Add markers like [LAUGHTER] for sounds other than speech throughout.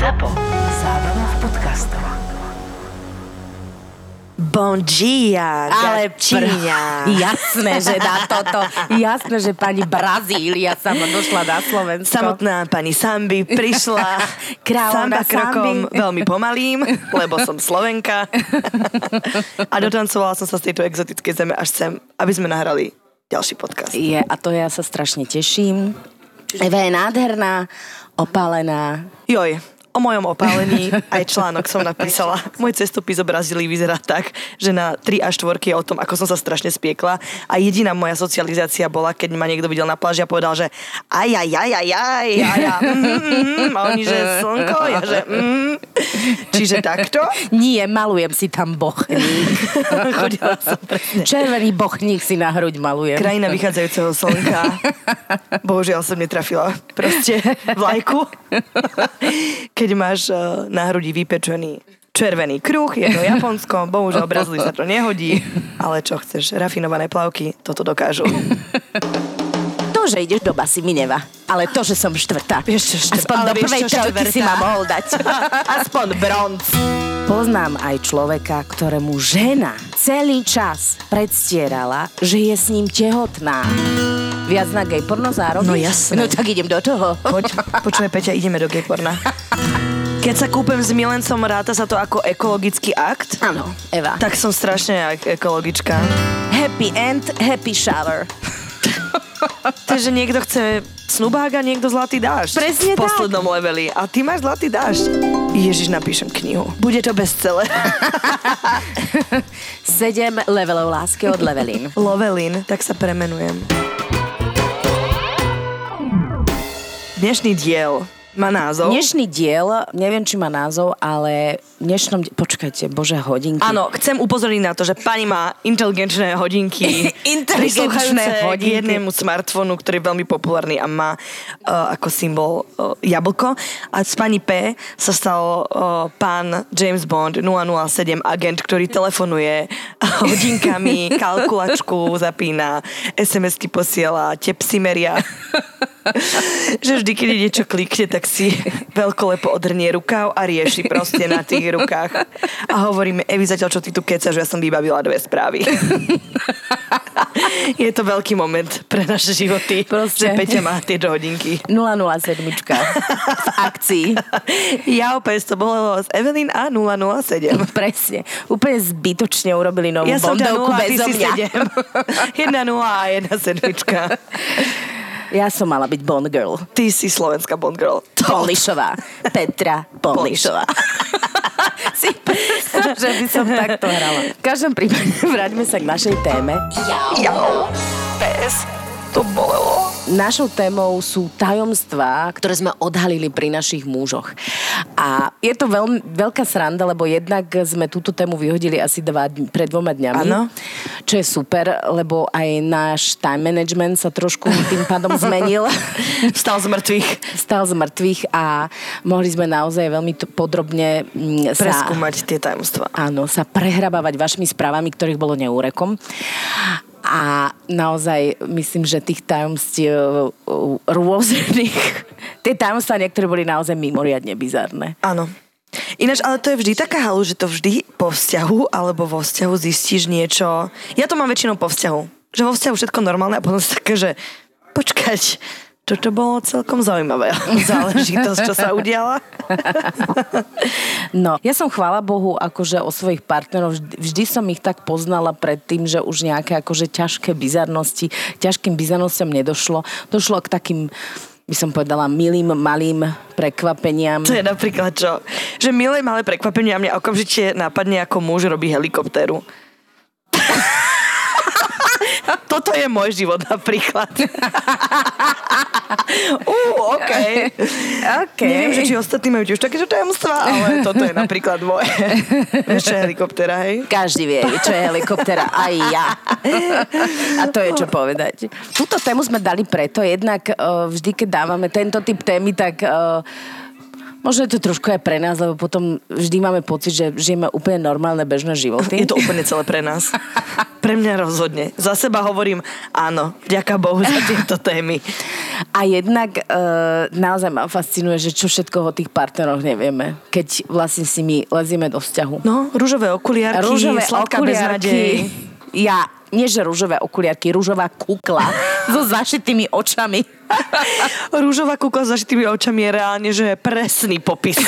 ZAPO. Zábrná v podcastov. Bon dia, Ale Číňa. jasné, že na toto, jasné, že pani Brazília sama došla na Slovensko. Samotná pani Sambi prišla [LAUGHS] Kráľovna samba krokom Sambi. veľmi pomalým, lebo som Slovenka. A dotancovala som sa z tejto exotickej zeme až sem, aby sme nahrali ďalší podcast. Je, a to ja sa strašne teším. Eva je nádherná, opálená. Joj, o mojom opálení aj článok som napísala. Môj cestopis o Brazílii vyzerá tak, že na 3 a 4 je o tom, ako som sa strašne spiekla a jediná moja socializácia bola, keď ma niekto videl na pláži a povedal, že aj, aj, aj, aj, aj, mm, mm, mm, a oni, že slnko, ja, že mm. Čiže takto. Nie, malujem si tam bochník. [LAUGHS] Chodila som presne. Červený bochník si na hruď malujem. Krajina vychádzajúceho slnka. [LAUGHS] Bohužiaľ som netrafila proste vlajku. Keď máš eh, na hrudi vypečený červený kruh, je to Japonsko, bohužiaľ Brazílii sa to nehodí, ale čo chceš, rafinované plavky, toto dokážu. [LAUGHS] Že ideš do basy, mi nevá. Ale to, že som štvrtá. Vieš štvrtá, Aspoň do prvej trojky si ma mohol dať. [LAUGHS] Aspoň bronz. Poznám aj človeka, ktorému žena celý čas predstierala, že je s ním tehotná. Viac na gay porno zárobíš? No jasné. No tak idem do toho. Poď, počuj, Peťa, ideme do gayporna. Keď sa kúpem s milencom, ráta sa to ako ekologický akt? Áno, Eva. Tak som strašne ekologička. Happy end, happy shower. [LAUGHS] Takže niekto chce snubák a niekto zlatý dážď. Presne v tak. poslednom leveli. A ty máš zlatý dážď. Ježiš, napíšem knihu. Bude to bestseller. [LAUGHS] Sedem levelov lásky od Levelin. [LAUGHS] Lovelin, tak sa premenujem. Dnešný diel má názov. Dnešný diel, neviem, či má názov, ale v dnešnom... Počkajte, bože, hodinky. Áno, chcem upozorniť na to, že pani má inteligenčné hodinky. [LAUGHS] Inteligenčné hodinky. K jednému smartfónu, ktorý je veľmi populárny a má uh, ako symbol uh, jablko. A z pani P sa stal uh, pán James Bond 007 agent, ktorý telefonuje [LAUGHS] hodinkami, kalkulačku zapína, SMS-ky posiela, tepsy meria. [LAUGHS] že vždy, keď niečo klikne, tak si [LAUGHS] veľkolepo odhrnie rukav a rieši proste na tých rukách. A hovorí mi, Evi, zatiaľ čo ty tu kecaš, ja som vybavila dve správy. [LAUGHS] je to veľký moment pre naše životy, Proste. že Peťa má tieto hodinky. 007 v akcii. [LAUGHS] Ja opäť to bolo z Evelyn a 007. Presne. Úplne zbytočne urobili novú Ja bondovku 0, ty bezo si mňa. 7. Jedna 0 a jedna sedmička. Ja som mala byť Bond Girl. Ty si slovenská Bond Girl. Polišová. Petra Polišová. si predstav, že by som takto hrala. V každom prípade vráťme sa k našej téme. Jau. PS. To bolelo. Našou témou sú tajomstvá, ktoré sme odhalili pri našich mužoch. A je to veľmi veľká sranda, lebo jednak sme túto tému vyhodili asi dva, pred dvoma dňami. Áno. Čo je super, lebo aj náš time management sa trošku tým pádom zmenil. [LAUGHS] Vstal z mŕtvych. Stal z mŕtvych a mohli sme naozaj veľmi to podrobne mm, sa... Preskúmať tie tajomstvá. Áno, sa prehrabávať vašimi správami, ktorých bolo neúrekom. A naozaj myslím, že tých tajomstiev uh, rôznych, [LAUGHS] tie tajomstvá niektoré boli naozaj mimoriadne bizarné. Áno. Ináč, ale to je vždy taká halu, že to vždy po vzťahu alebo vo vzťahu zistíš niečo. Ja to mám väčšinou po vzťahu. Že vo vzťahu všetko normálne a potom si také, že počkať, toto bolo celkom zaujímavé [LAUGHS] záležitosť, čo sa udiala. No, ja som chvála Bohu akože o svojich partnerov, vždy, vždy som ich tak poznala pred tým, že už nejaké akože ťažké bizarnosti, ťažkým bizarnostiam nedošlo. Došlo k takým by som povedala, milým, malým prekvapeniam. To je napríklad čo? Že milé malé prekvapenie a mňa okamžite napadne, ako muž robí helikoptéru. Toto je môj život napríklad. [LAUGHS] uh, OK. Okay. Neviem, že či ostatní majú tiež takéto tajomstvá, ale toto je napríklad moje. [LAUGHS] Vieš, čo je helikoptéra, hej? Každý vie, čo je helikoptera, aj ja. A to je čo povedať. Túto tému sme dali preto, jednak uh, vždy, keď dávame tento typ témy, tak uh, Možno je to trošku aj pre nás, lebo potom vždy máme pocit, že žijeme úplne normálne bežné životy. Je to úplne celé pre nás. [LAUGHS] Pre mňa rozhodne. Za seba hovorím áno, vďaka Bohu za tieto témy. A jednak e, naozaj ma fascinuje, že čo všetko o tých partneroch nevieme, keď vlastne si my lezieme do vzťahu. No, rúžové okuliarky, Rúžové sladká beznádej. Ja, nie že rúžové okuliarky, rúžová kukla [LAUGHS] so zašitými očami. [LAUGHS] Rúžová kukla s zašitými očami je reálne, že je presný popis.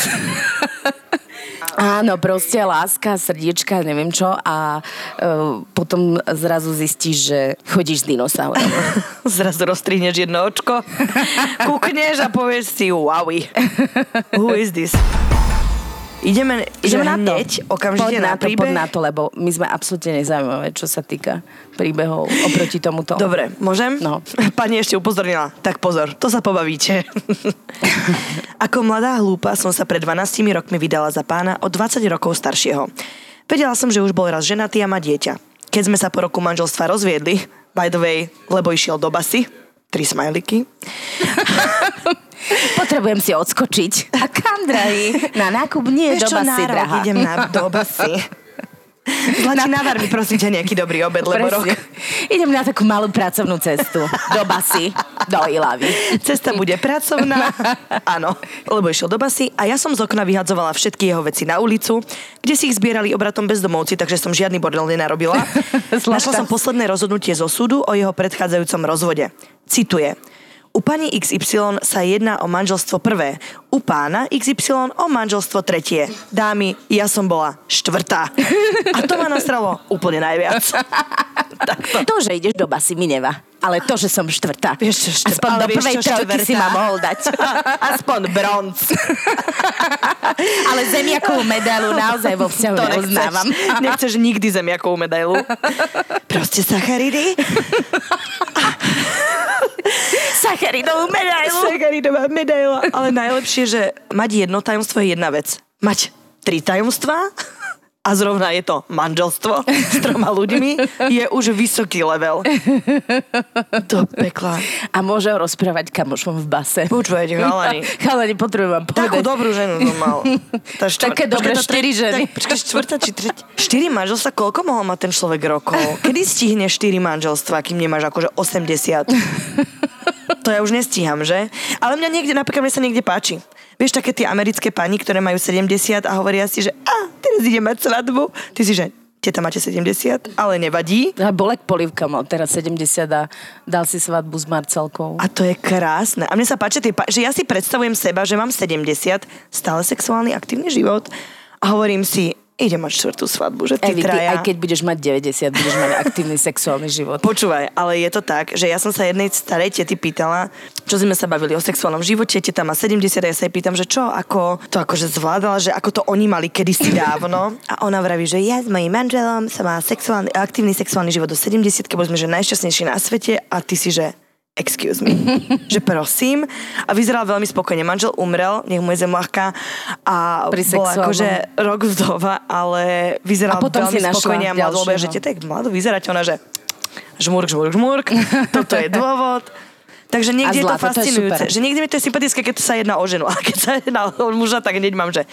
Áno, proste láska, srdiečka, neviem čo a e, potom zrazu zistíš, že chodíš s dinosaurom. [LAUGHS] Zrazu rozstrihneš jedno očko, kúkneš a povieš si, wowi, who is this? Ideme, ideme na hneď, okamžite poď na, na to, príbeh. poď na to, lebo my sme absolútne nezaujímavé, čo sa týka príbehov oproti tomuto. Dobre, môžem? No. [LAUGHS] Pani ešte upozornila. Tak pozor, to sa pobavíte. [LAUGHS] Ako mladá hlúpa som sa pred 12 rokmi vydala za pána o 20 rokov staršieho. Vedela som, že už bol raz ženatý a má dieťa. Keď sme sa po roku manželstva rozviedli, by the way, lebo išiel do basy, tri smajliky, [LAUGHS] Potrebujem si odskočiť. A kam, drahý? Na nákup nie je na si, rok drahá. idem na, do basy. Zlatý navar mi prosím ťa nejaký dobrý obed, lebo rok. Presne. Idem na takú malú pracovnú cestu. Do basy, do Ilavy. Cesta bude pracovná, áno, lebo išiel do basy a ja som z okna vyhadzovala všetky jeho veci na ulicu, kde si ich zbierali obratom bezdomovci, takže som žiadny bordel nenarobila. [LAUGHS] Našla som posledné rozhodnutie zo súdu o jeho predchádzajúcom rozvode. Cituje. U pani XY sa jedná o manželstvo prvé, u pána XY o manželstvo tretie. Dámy, ja som bola štvrtá. A to ma nastralo úplne najviac. [LAUGHS] To, že ideš do basy, mi nevá. Ale to, že som štvrtá. Vieš čo, štvrtá, Aspoň do prvej trojky si ma mohol dať. [LAUGHS] Aspoň bronz. [LAUGHS] Ale zemiakovú medailu naozaj vo vzťahu To neuznávam. nechceš, nechceš nikdy zemiakovú medailu. Proste sacharidy. Sacharidovú medailu. Sacharidová medaila. Ale najlepšie, že mať jedno tajomstvo je jedna vec. Mať tri tajomstvá a zrovna je to manželstvo s troma ľuďmi, je už vysoký level. Do pekla. A môže ho rozprávať kamošom v base. Počúvajte, chalani. [LAUGHS] Chalani, potrebujem vám Takú povedať. dobrú ženu som mal. Tá štvr- Také dobré štyri ženy. Tak, počkaj, štvrtá či tretia. Štyri manželstva, koľko mohol mať ten človek rokov? Kedy stihne štyri manželstva, kým nemáš akože 80? [LAUGHS] To ja už nestíham, že? Ale mňa niekde, napríklad mne sa niekde páči. Vieš, také tie americké pani, ktoré majú 70 a hovoria si, že a, teraz ide mať svadbu. Ty si, že teta máte 70, ale nevadí. A Bolek Polivka mal teraz 70 a dal si svadbu s Marcelkou. A to je krásne. A mne sa páči, že ja si predstavujem seba, že mám 70, stále sexuálny, aktívny život a hovorím si, ide mať štvrtú svadbu, že ty Evi, ty, traja... aj keď budeš mať 90, budeš mať aktívny sexuálny život. [LAUGHS] Počúvaj, ale je to tak, že ja som sa jednej starej tety pýtala, čo sme sa bavili o sexuálnom živote, teta má 70 a ja sa jej pýtam, že čo, ako to akože zvládala, že ako to oni mali kedysi [LAUGHS] dávno. A ona vraví, že ja s mojím manželom som mala sexuálny, aktívny sexuálny život do 70, keď boli sme že najšťastnejší na svete a ty si, že excuse me, že prosím. A vyzeral veľmi spokojne. Manžel umrel, nech mu je zem ľahká a Pri bola akože rok vdova, ale vyzeral A potom veľmi spokojne a ďalšieho. že jak mladú vyzerať, ona, že žmurk, žmurk, žmurk, toto je dôvod. Takže niekde je to zlato, to je fascinujúce. super. že niekde mi to je sympatické, keď sa jedná o ženu, ale keď sa jedná o muža, tak hneď mám, že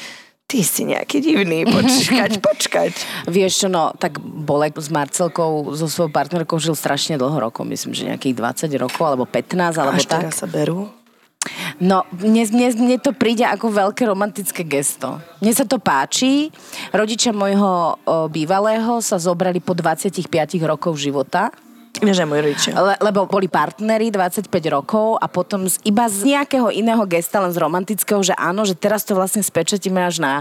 ty si nejaký divný, počkať, [LAUGHS] počkať. Vieš čo, no, tak Bolek s Marcelkou, so svojou partnerkou žil strašne dlho rokov, myslím, že nejakých 20 rokov, alebo 15, alebo Až tak. teraz sa berú. No, mne, mne, mne to príde ako veľké romantické gesto. Mne sa to páči. Rodičia môjho o, bývalého sa zobrali po 25 rokov života. Aj moji rodičia. Le, lebo boli partneri 25 rokov a potom z, iba z nejakého iného gesta, len z romantického, že áno, že teraz to vlastne spečetíme až na,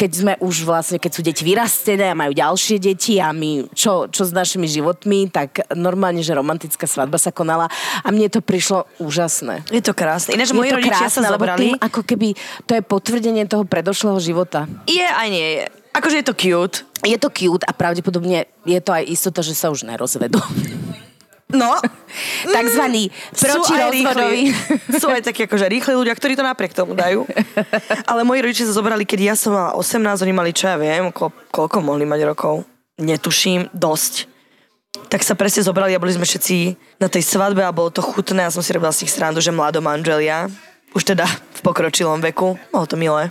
keď sme už vlastne, keď sú deti vyrastené a majú ďalšie deti a my, čo, čo s našimi životmi, tak normálne, že romantická svadba sa konala a mne to prišlo úžasné. Je to krásne. Ináč Je moji to rodičia krásne, sa zobrali. tým, ako keby to je potvrdenie toho predošlého života. Je aj nie je. Akože je to cute. Je to cute a pravdepodobne je to aj istota, že sa už nerozvedú. No, [LAUGHS] Takzvaný sú aj protirozvodový. Sú aj takí akože rýchli ľudia, ktorí to napriek tomu dajú. Ale moji rodičia sa zobrali, keď ja som mala 18, oni mali, čo ja viem, ko- koľko mohli mať rokov. Netuším, dosť. Tak sa presne zobrali a boli sme všetci na tej svadbe a bolo to chutné a som si robila z nich srandu, že mladom manželia. už teda v pokročilom veku. Bolo to milé.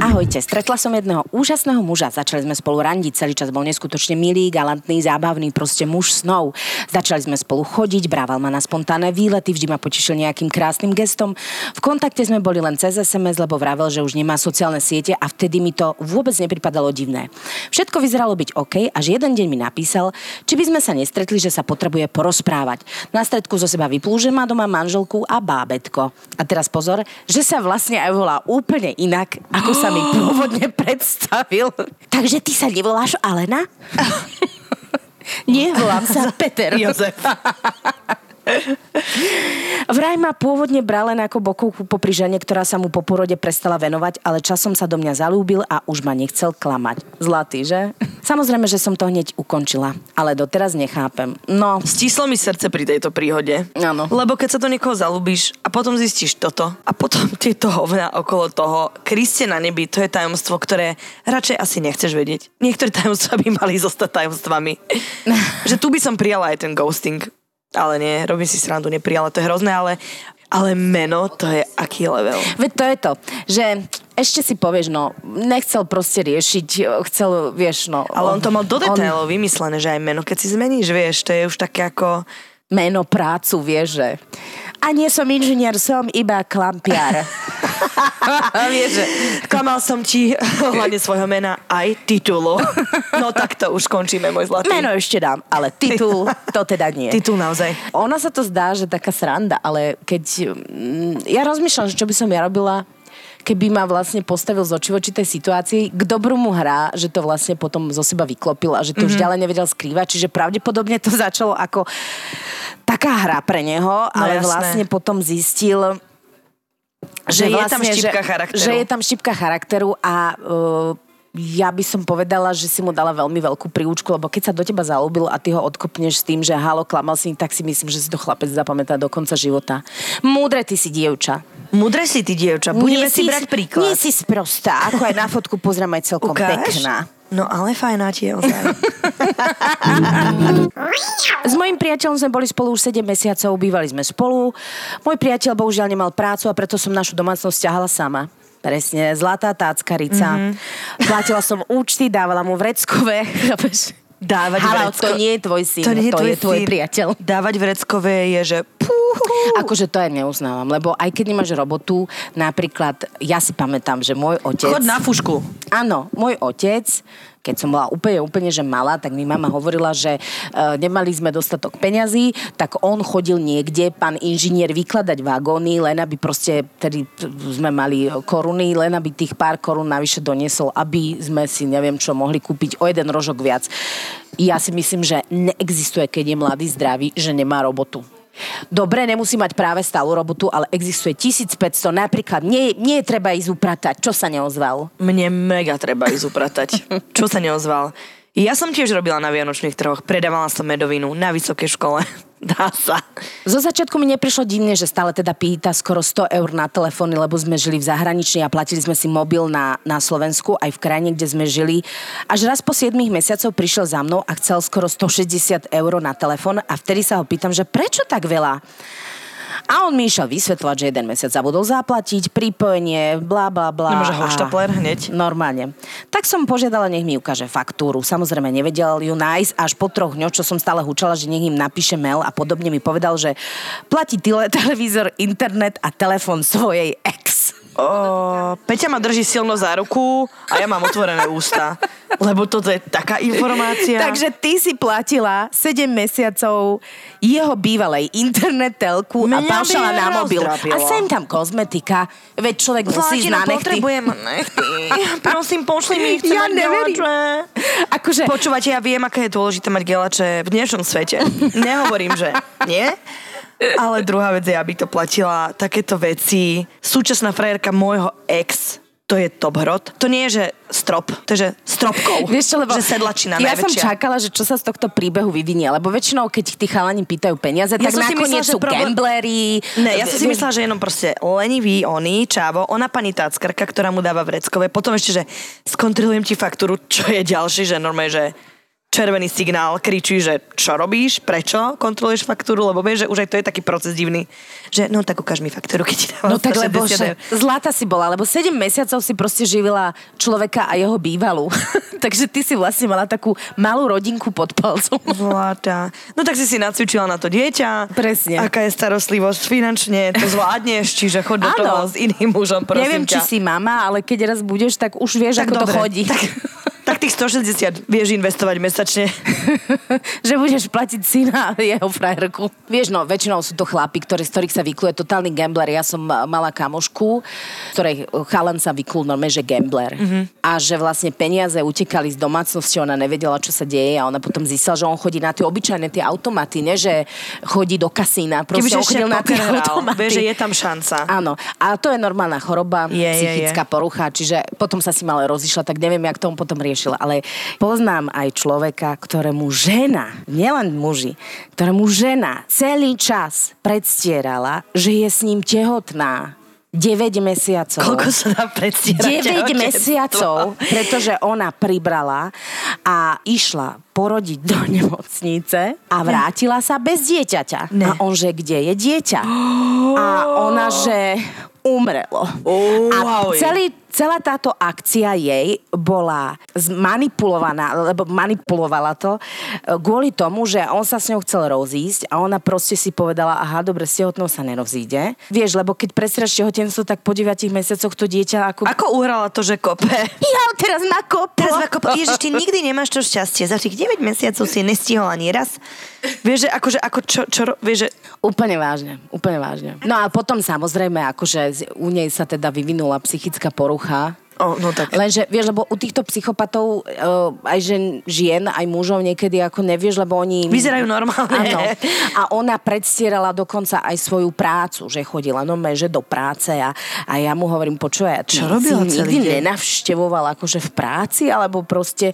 Ahojte, stretla som jedného úžasného muža. Začali sme spolu randiť, celý čas bol neskutočne milý, galantný, zábavný, proste muž snov. Začali sme spolu chodiť, brával ma na spontánne výlety, vždy ma potešil nejakým krásnym gestom. V kontakte sme boli len cez SMS, lebo vravel, že už nemá sociálne siete a vtedy mi to vôbec nepripadalo divné. Všetko vyzeralo byť OK, až jeden deň mi napísal, či by sme sa nestretli, že sa potrebuje porozprávať. Na stredku zo seba vyplú, že má doma manželku a bábetko. A teraz pozor, že sa vlastne aj volá úplne inak, ako sa mi [GASPS] pôvodne predstavil. Takže ty sa nevoláš Alena? [LAUGHS] Nie, volám sa [LAUGHS] Peter. Jozef. [LAUGHS] Vraj ma pôvodne bral len ako bokovku popri žene, ktorá sa mu po porode prestala venovať, ale časom sa do mňa zalúbil a už ma nechcel klamať. Zlatý, že? Samozrejme, že som to hneď ukončila, ale doteraz nechápem. No, Stíslo mi srdce pri tejto príhode. Áno. Lebo keď sa do niekoho zalúbiš a potom zistíš toto a potom [LAUGHS] tieto hovna okolo toho, Kriste na nebi, to je tajomstvo, ktoré radšej asi nechceš vedieť. Niektoré tajomstvá by mali zostať tajomstvami. [LAUGHS] že tu by som prijala aj ten ghosting. Ale nie, robím si srandu, neprijala, to je hrozné, ale, ale meno, to je aký level. veď to je to, že ešte si povieš, no, nechcel proste riešiť, chcel, vieš, no... Ale on to mal do detailov vymyslené, že aj meno, keď si zmeníš, vieš, to je už také ako... meno, prácu, vieš, že... A nie som inžinier, som iba klampiar. [LAUGHS] [LAUGHS] vieš, že... Klamal som ti hlavne svojho mena aj titulu. No tak to už končíme, môj zlatý. Meno ešte dám, ale titul, to teda nie. Titul naozaj. Ona sa to zdá, že taká sranda, ale keď... mm, Ja rozmýšľam, že čo by som ja robila, keby ma vlastne postavil z oči voči tej situácii, k dobru mu hrá, že to vlastne potom zo seba vyklopil a že to mm-hmm. už ďalej nevedel skrývať, čiže pravdepodobne to začalo ako taká hra pre neho, ale jasné. vlastne potom zistil, Že je tam štipka že, charakteru. Že je tam štipka charakteru a uh, ja by som povedala, že si mu dala veľmi veľkú príučku, lebo keď sa do teba zalúbil a ty ho odkopneš s tým, že halo, klamal si, tak si myslím, že si to chlapec zapamätá do konca života. Múdre ty si dievča. Mudre si ty, dievča. Budeme si brať príklad. Nie si sprostá, ako aj na fotku pozriem aj celkom Ukáž? pekná. No ale fajná ti je ozaj. [LAUGHS] S mojim priateľom sme boli spolu už 7 mesiacov, bývali sme spolu. Môj priateľ bohužiaľ nemal prácu a preto som našu domácnosť ťahala sama. Presne, zlatá táckarica. Mm-hmm. Platila som účty, dávala mu vreckové. [LAUGHS] chápeš? Dávať Halo, vrecko- to nie je tvoj syn, To, nie je, to tvoj je tvoj syn. priateľ. Dávať vreckové je, že púhu. Akože to aj neuznávam, lebo aj keď nemáš robotu, napríklad, ja si pamätám, že môj otec... Chod na fušku. Áno, môj otec, keď som bola úplne, úplne, že malá, tak mi mama hovorila, že e, nemali sme dostatok peňazí, tak on chodil niekde, pán inžinier, vykladať vagóny, len aby proste, tedy sme mali koruny, len aby tých pár korún navyše doniesol, aby sme si, neviem čo, mohli kúpiť o jeden rožok viac. Ja si myslím, že neexistuje, keď je mladý zdravý, že nemá robotu. Dobre, nemusí mať práve stálu robotu, ale existuje 1500. Napríklad, nie, nie je treba ísť upratať. Čo sa neozval? Mne mega treba ísť upratať. [LAUGHS] Čo sa neozval? Ja som tiež robila na Vianočných trhoch. Predávala som medovinu na vysokej škole. Dá sa. Zo začiatku mi neprišlo divne, že stále teda pýta skoro 100 eur na telefóny, lebo sme žili v zahraničí a platili sme si mobil na, na Slovensku, aj v krajine, kde sme žili. Až raz po 7 mesiacov prišiel za mnou a chcel skoro 160 eur na telefón a vtedy sa ho pýtam, že prečo tak veľa? A on mi išiel vysvetľovať, že jeden mesiac zabudol zaplatiť, pripojenie, bla bla bla. Nemôže a- hoštapler hneď? Normálne. Tak som požiadala, nech mi ukáže faktúru. Samozrejme, nevedel ju nájsť až po troch dňoch, čo som stále hučala, že nech im napíše mail a podobne mi povedal, že platí tele, [LAUGHS] televízor, internet a telefon svojej ex. O, Peťa ma drží silno za ruku a ja mám otvorené ústa. Lebo toto je taká informácia. Takže ty si platila 7 mesiacov jeho bývalej internet telku a Mňa by paušala na mobil. rozdrapilo. A sem tam kozmetika. Veď človek musí ísť na nechty. potrebujem nechty. [LAUGHS] Prosím, pošli mi, chcem Ja mať neverím. gelače. Akože, Počúvate, ja viem, aké je dôležité mať gelače v dnešnom svete. Nehovorím, že nie. Ale druhá vec je, aby to platila takéto veci. Súčasná frajerka môjho ex, to je top hrot. To nie je, že strop, to je, že stropkou. Vieš čo, lebo že sedlačina ja som najväčšia. čakala, že čo sa z tohto príbehu vyvinie, lebo väčšinou, keď tí chalani pýtajú peniaze, Ja tak som nakoniec myslela, sú problém- gamblery. Ne, ja som si myslela, že jenom proste lenivý oný, čávo, ona pani táckarka, ktorá mu dáva vreckové, potom ešte, že skontrolujem ti faktúru, čo je ďalší, že normálne, že červený signál, kričí, že čo robíš, prečo kontroluješ faktúru, lebo vieš, že už aj to je taký proces divný, že no tak ukáž mi faktúru, keď ti dávam No tak 160 lebo že, zlata si bola, lebo 7 mesiacov si proste živila človeka a jeho bývalú. [LAUGHS] Takže ty si vlastne mala takú malú rodinku pod palcom. [LAUGHS] Zlatá. No tak si si nacvičila na to dieťa. Presne. Aká je starostlivosť finančne, to zvládneš, čiže chod do toho s iným mužom, prosím Neviem, či ťa. si mama, ale keď raz budeš, tak už vieš, tak ako dobre. to chodí. Tak, tak tých 160 vieš investovať mesačne. [LAUGHS] že budeš platiť syna a jeho frajerku. Vieš, no, väčšinou sú to chlapi, ktorí, z ktorých sa vykluje totálny gambler. Ja som ma- mala kamošku, ktorej chalan sa vyklul normálne, že gambler. Mm-hmm. A že vlastne peniaze utekali z domácnosti, ona nevedela, čo sa deje a ona potom zistila, že on chodí na tie obyčajné tie automaty, ne, že chodí do kasína. Proste Kebyže on chodil na tie automaty. vieš, že je tam šanca. Áno, a to je normálna choroba, Je, je, psychická porucha, čiže potom sa si malé rozišla, tak neviem, jak tomu potom riešila. Ale poznám aj človeka, ktorému žena, nielen muži, ktorému žena celý čas predstierala, že je s ním tehotná. 9 mesiacov. Koľko sa dá predstierať? 9 tehotenstvo? mesiacov, pretože ona pribrala a išla porodiť do nemocnice a vrátila sa bez dieťaťa. Ne. A on, že kde je dieťa? A ona, že umrelo. a Wow. celý, celá táto akcia jej bola zmanipulovaná, lebo manipulovala to e, kvôli tomu, že on sa s ňou chcel rozísť a ona proste si povedala, aha, dobre, s tehotnou sa nerozíde. Vieš, lebo keď presiraš tehotenstvo, tak po 9 mesiacoch to dieťa ako... Ako uhrala to, že kope? Ja teraz ma koplo. Teraz ako, Ježiš, ty nikdy nemáš to šťastie. Za tých 9 mesiacov si nestihol ani raz. Vieš, že akože, ako čo, čo, vieš, že Úplne vážne, úplne vážne. No a potom samozrejme, akože u nej sa teda vyvinula psychická porucha. O, no tak. Lenže, vieš, lebo u týchto psychopatov, uh, aj žen, žien, aj mužov niekedy ako nevieš, lebo oni... Vyzerajú normálne. Áno. A ona predstierala dokonca aj svoju prácu, že chodila no že do práce a, a ja mu hovorím, počuj, Čo robila si nikdy deň? nenavštevovala akože v práci, alebo proste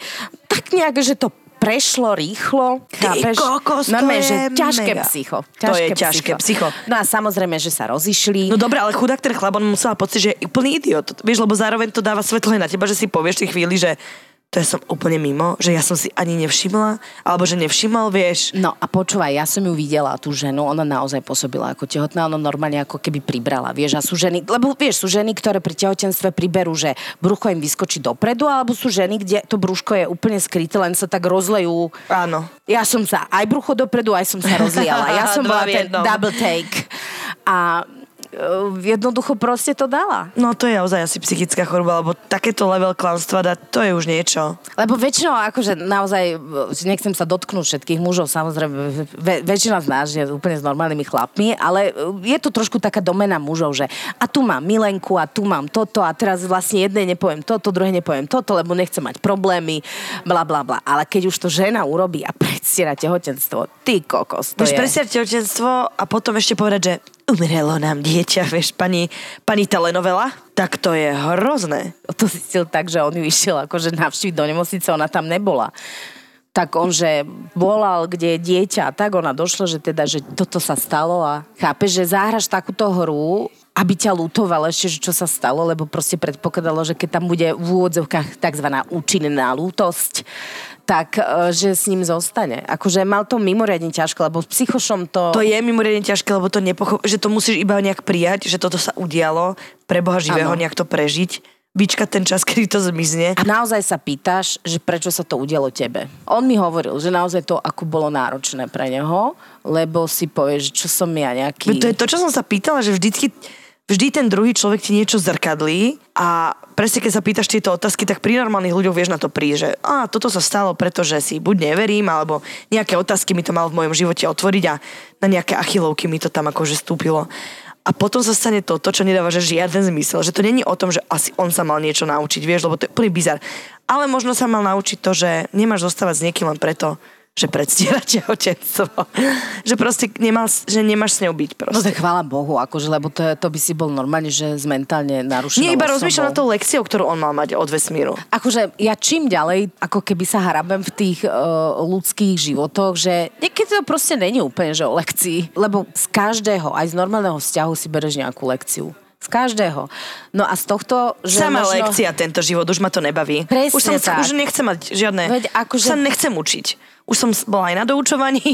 tak nejak, že to prešlo rýchlo. Ty chápeš? kokos, to Normálne, je že ťažké mega. psycho. To je ťažké psycho. No a samozrejme, že sa rozišli. No dobre, ale chudák ten chlap, on musel mať pocit, že je úplný idiot. Vieš, lebo zároveň to dáva svetlo aj na teba, že si povieš v tej chvíli, že to ja som úplne mimo, že ja som si ani nevšimla, alebo že nevšimol, vieš. No a počúvaj, ja som ju videla, tú ženu, ona naozaj pôsobila ako tehotná, ona normálne ako keby pribrala, vieš, a sú ženy, lebo vieš, sú ženy, ktoré pri tehotenstve priberú, že brucho im vyskočí dopredu, alebo sú ženy, kde to brúško je úplne skryté, len sa tak rozlejú. Áno. Ja som sa aj brucho dopredu, aj som sa rozliala. Ja [LAUGHS] som bola ten double take. A jednoducho proste to dala. No to je naozaj asi psychická choroba, lebo takéto level klamstva dať, to je už niečo. Lebo väčšinou, akože naozaj, e, nechcem sa dotknúť všetkých mužov, samozrejme, ve, väčšina z nás je úplne s normálnymi chlapmi, ale e, je to trošku taká domena mužov, že a tu mám milenku a tu mám toto a teraz vlastne jednej nepoviem toto, druhé nepoviem toto, lebo nechcem mať problémy, bla bla bla. Ale keď už to žena urobí a predstiera tehotenstvo, ty kokos, to Vieš, je... tehotenstvo a potom ešte povedať, že umrelo nám dieťa, vieš, pani, pani telenovela, tak to je hrozné. to zistil tak, že on ju išiel akože navštíviť do nemocnice, ona tam nebola. Tak on, že volal, kde je dieťa a tak ona došla, že teda, že toto sa stalo a chápe, že zahraš takúto hru, aby ťa lutoval ešte, že čo sa stalo, lebo proste predpokladalo, že keď tam bude v úvodzovkách tzv. účinná lútosť, tak e, že s ním zostane. Akože mal to mimoriadne ťažko, lebo s psychošom to... To je mimoriadne ťažké, lebo to nepochop... že to musíš iba nejak prijať, že toto sa udialo, pre Boha živého Áno. nejak to prežiť, vyčkať ten čas, [LAUGHS] kedy to zmizne. A naozaj sa pýtaš, že prečo sa to udialo tebe. On mi hovoril, že naozaj to ako bolo náročné pre neho, lebo si povieš, čo som ja nejaký... To je to, čo som sa pýtala, že vždycky, vždy ten druhý človek ti niečo zrkadlí a presne keď sa pýtaš tieto otázky, tak pri normálnych ľuďoch vieš na to prísť, že a toto sa stalo, pretože si buď neverím, alebo nejaké otázky mi to mal v mojom živote otvoriť a na nejaké achilovky mi to tam akože stúpilo. A potom sa stane toto, čo nedáva že žiaden zmysel. Že to není o tom, že asi on sa mal niečo naučiť, vieš, lebo to je úplný bizar. Ale možno sa mal naučiť to, že nemáš zostávať s niekým len preto, že predstiera tehotenstvo. že proste nemal, že nemáš s ňou byť No proste. tak chvála Bohu, akože, lebo to, to by si bol normálne, že z mentálne narušenou Nie iba rozmýšľam na tou lekciou, ktorú on mal mať od vesmíru. Akože ja čím ďalej, ako keby sa hrabem v tých uh, ľudských životoch, že niekedy to proste není úplne, že o lekcii. Lebo z každého, aj z normálneho vzťahu si bereš nejakú lekciu. Z každého. No a z tohto, že Sama možno... lekcia tento život, už ma to nebaví. Presne už, som, tak. už nechcem mať žiadne... Veď akože- Sa nechcem učiť. Už som bola aj na doučovaní.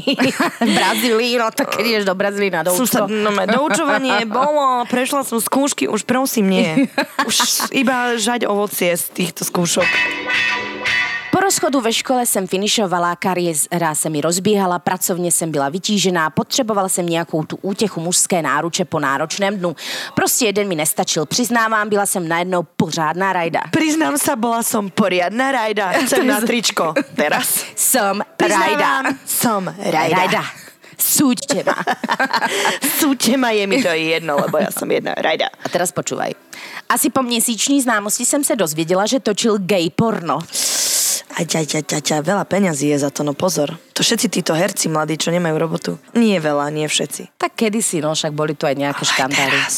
v [LAUGHS] Brazílii, no tak keď ideš do Brazílii na som sa, no, doučovanie [LAUGHS] bolo, prešla som skúšky, už prosím nie. [LAUGHS] Už iba žať ovocie z týchto skúšok. Po rozchodu ve škole jsem finišovala, kariéra se mi rozbíhala, pracovně jsem byla vytížená, potřebovala jsem nějakou tu útěchu mužské náruče po náročném dnu. Prostě jeden mi nestačil, přiznávám, byla jsem najednou pořádná rajda. Priznám sa, bola som poriadna rajda. [LAUGHS] Chcem na tričko. Teraz. Som rajda. Priznávam, som rajda. Rajda. Súďte ma. Súďte [LAUGHS] ma, je mi to jedno, lebo ja som jedna rajda. A teraz počúvaj. Asi po měsíční známosti jsem se dozvěděla, že točil gay porno. Aď, aď, aď, aď, aď, veľa peňazí je za to, no pozor. To všetci títo herci mladí, čo nemajú robotu. Nie veľa, nie všetci. Tak kedysi, no však boli tu aj nejaké Ale aj škandály. teraz.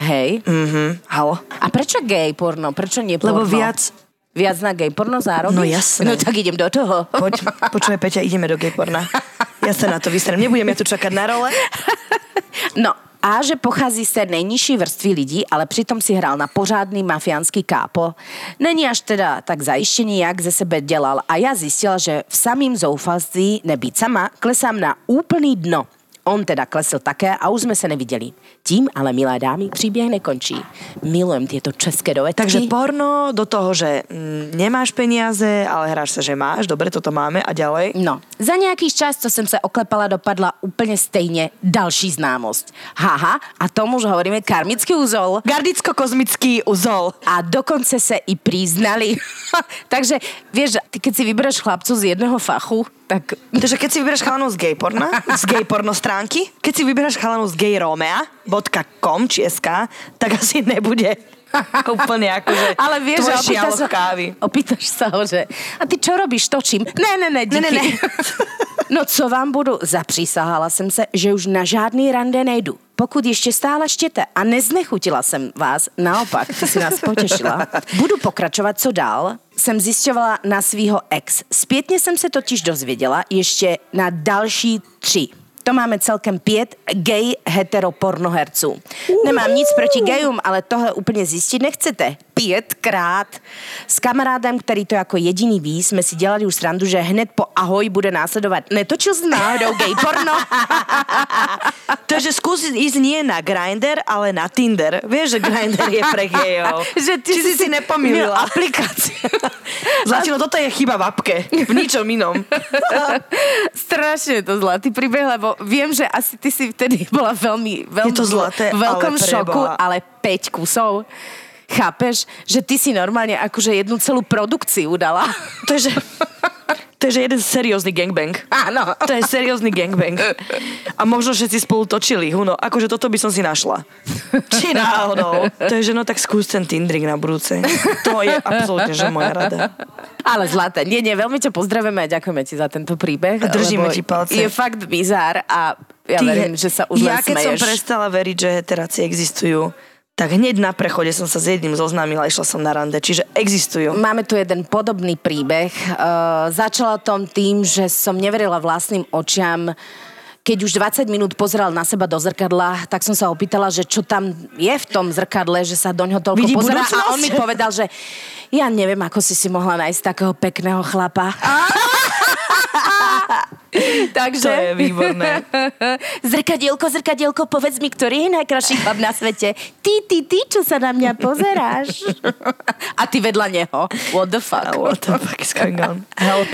Hej. Mhm, halo. A prečo gay porno? Prečo nie porno? Lebo viac... Viac na gay porno zárobíš? No jasné. No tak idem do toho. Poď, počúvaj, Peťa, ideme do gayporna. Ja sa na to vystrem. Nebudem ja tu čakať na role. No, a že pochází z nejnižší vrstvy lidí, ale přitom si hrál na pořádný mafiánský kápo. Není až teda tak zajištěný, jak ze sebe dělal. A já zjistila, že v samým zoufalství nebýt sama, klesám na úplný dno. On teda klesl také a už jsme se neviděli. Tím ale, milé dámy, příběh nekončí. Milujem tieto české dovedky. Takže porno do toho, že mm, nemáš peniaze, ale hráš sa, že máš. Dobre, toto máme. A ďalej? No, za nějaký čas, co jsem se oklepala, dopadla úplně stejně další známost. Haha, a tomu už hovoríme karmický úzol. Gardicko-kozmický uzol. A dokonce se i priznali. [LAUGHS] Takže, vieš, ty keď si vybereš chlapcu z jedného fachu, tak Takže keď si vyberáš chalanú z gayporna, z gayporno stránky, keď si vyberáš chalanú z gayromea.com či SK, tak asi nebude [LAUGHS] úplne akože ale vieš, že opýtaš sa, kávy. opýtaš sa ho, že a ty čo robíš, točím? Ne, ne, ne, díky. Ne, ne, ne. [LAUGHS] no co vám budu, zapřísahala jsem se, že už na žádný rande nejdu. Pokud ještě stále štěte a neznechutila jsem vás, naopak, ty si nás potěšila. Budu pokračovat, co dál, jsem zjišťovala na svýho ex. Zpětně jsem se totiž dozvěděla ještě na další tři. To máme celkem pět gay hetero pornoherců. Nemám nic proti gayům, ale tohle úplně zjistit nechcete. Pětkrát. S kamarádem, který to jako jediný ví, jsme si dělali už srandu, že hned po ahoj bude následovat. Netočil jsi náhodou gay porno? [LAUGHS] Takže skúsiť ísť nie na Grindr, ale na Tinder. Vieš, že Grindr je pre gejov. [LAUGHS] že ty Či si si nepomýlila? aplikáciu. [LAUGHS] Zlatino, toto je chyba v apke. V ničom inom. Strašne je to zlatý príbeh, lebo viem, že asi ty si vtedy [LAUGHS] bola veľmi, veľmi Je to zlaté, v veľkom ale preboha. šoku, ale 5 kusov. Chápeš, že ty si normálne akože jednu celú produkciu dala. To je, že, to je, že jeden seriózny gangbang. Áno. To je seriózny gangbang. A možno všetci spolu točili. Huno, akože toto by som si našla. Či náhodou. To je, že no tak skús ten Tindrik na budúce. To je absolútne, že moja rada. Ale zlaté, nie, nie, veľmi ťa pozdravujeme a ďakujeme ti za tento príbeh. A držíme ti palce. Je fakt bizár a ja Ty, verím, že sa už ja keď som smeješ. prestala veriť, že heterácie existujú, tak hneď na prechode som sa s jedným zoznámila a išla som na rande. Čiže existujú. Máme tu jeden podobný príbeh. Uh, začala tom tým, že som neverila vlastným očiam, keď už 20 minút pozeral na seba do zrkadla, tak som sa opýtala, že čo tam je v tom zrkadle, že sa do ňoho toľko Vidí pozerá. budúcnosť? A on mi povedal, že ja neviem, ako si si mohla nájsť takého pekného chlapa. [LAUGHS] Takže... To je výborné. [LAUGHS] Zrkadielko, zrkadielko, povedz mi, ktorý je najkrajší chlap na svete. Ty, ty, ty, čo sa na mňa pozeráš? [LAUGHS] A ty vedľa neho. What the fuck? What the fuck is going on? Help.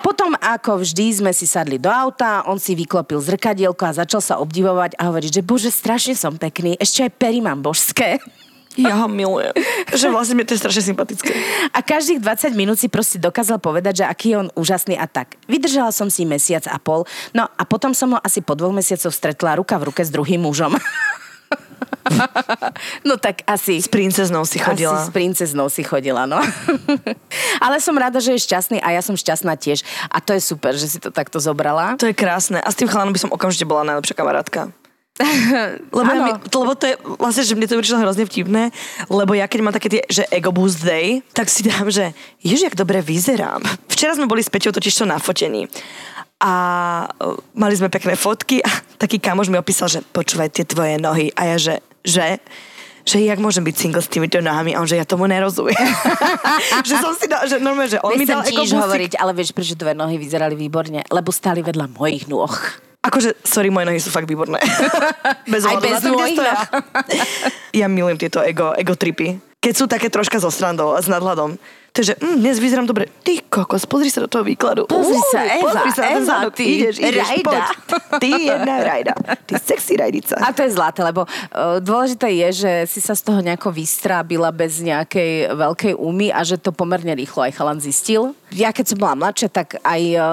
Potom, ako vždy, sme si sadli do auta, on si vyklopil zrkadielko a začal sa obdivovať a hovoriť, že bože, strašne som pekný, ešte aj pery mám božské. Ja ho milujem. [LAUGHS] Že vlastne mi to je strašne sympatické. A každých 20 minút si proste dokázal povedať, že aký je on úžasný a tak. Vydržala som si mesiac a pol, no a potom som ho asi po dvoch mesiacoch stretla ruka v ruke s druhým mužom. [LAUGHS] no tak asi... S princeznou si chodila. Asi s princeznou si chodila, no. [LAUGHS] Ale som rada, že je šťastný a ja som šťastná tiež. A to je super, že si to takto zobrala. To je krásne. A s tým chalanom by som okamžite bola najlepšia kamarátka. [LAUGHS] Lebo, ja Áno. mi, lebo to je vlastne, že mne to prišlo hrozne vtipné, lebo ja keď mám také tie, že ego boost day, tak si dám, že ježi, jak dobre vyzerám. Včera sme boli s Peťou totiž to nafotení a e, mali sme pekné fotky a taký kamoš mi opísal, že počúvaj tie tvoje nohy a ja, že že že jak môžem byť single s týmito nohami a on, že ja tomu nerozumiem. [LAUGHS] že som si dal, že normálne, že on mi Nechcem dal busík. hovoriť, ale vieš, prečo tvoje nohy vyzerali výborne? Lebo stáli vedľa mojich nôh. Akože, sorry, moje nohy sú fakt výborné. [LAUGHS] bez Aj bez stoja. [LAUGHS] ja milujem tieto ego, ego tripy. Keď sú také troška so strandou a s nadhľadom. To je, že mm, dnes vyzerám dobre. Ty kokos, pozri sa do toho výkladu. Pozri sa, Eva, pozri sa na Eva, zadok. ty, ideš, ideš, rajda. poď. Ty jedna rajda. Ty sexy rajdica. A to je zlaté, lebo uh, dôležité je, že si sa z toho nejako vystrábila bez nejakej veľkej úmy a že to pomerne rýchlo aj chalan zistil. Ja keď som bola mladšia, tak aj uh,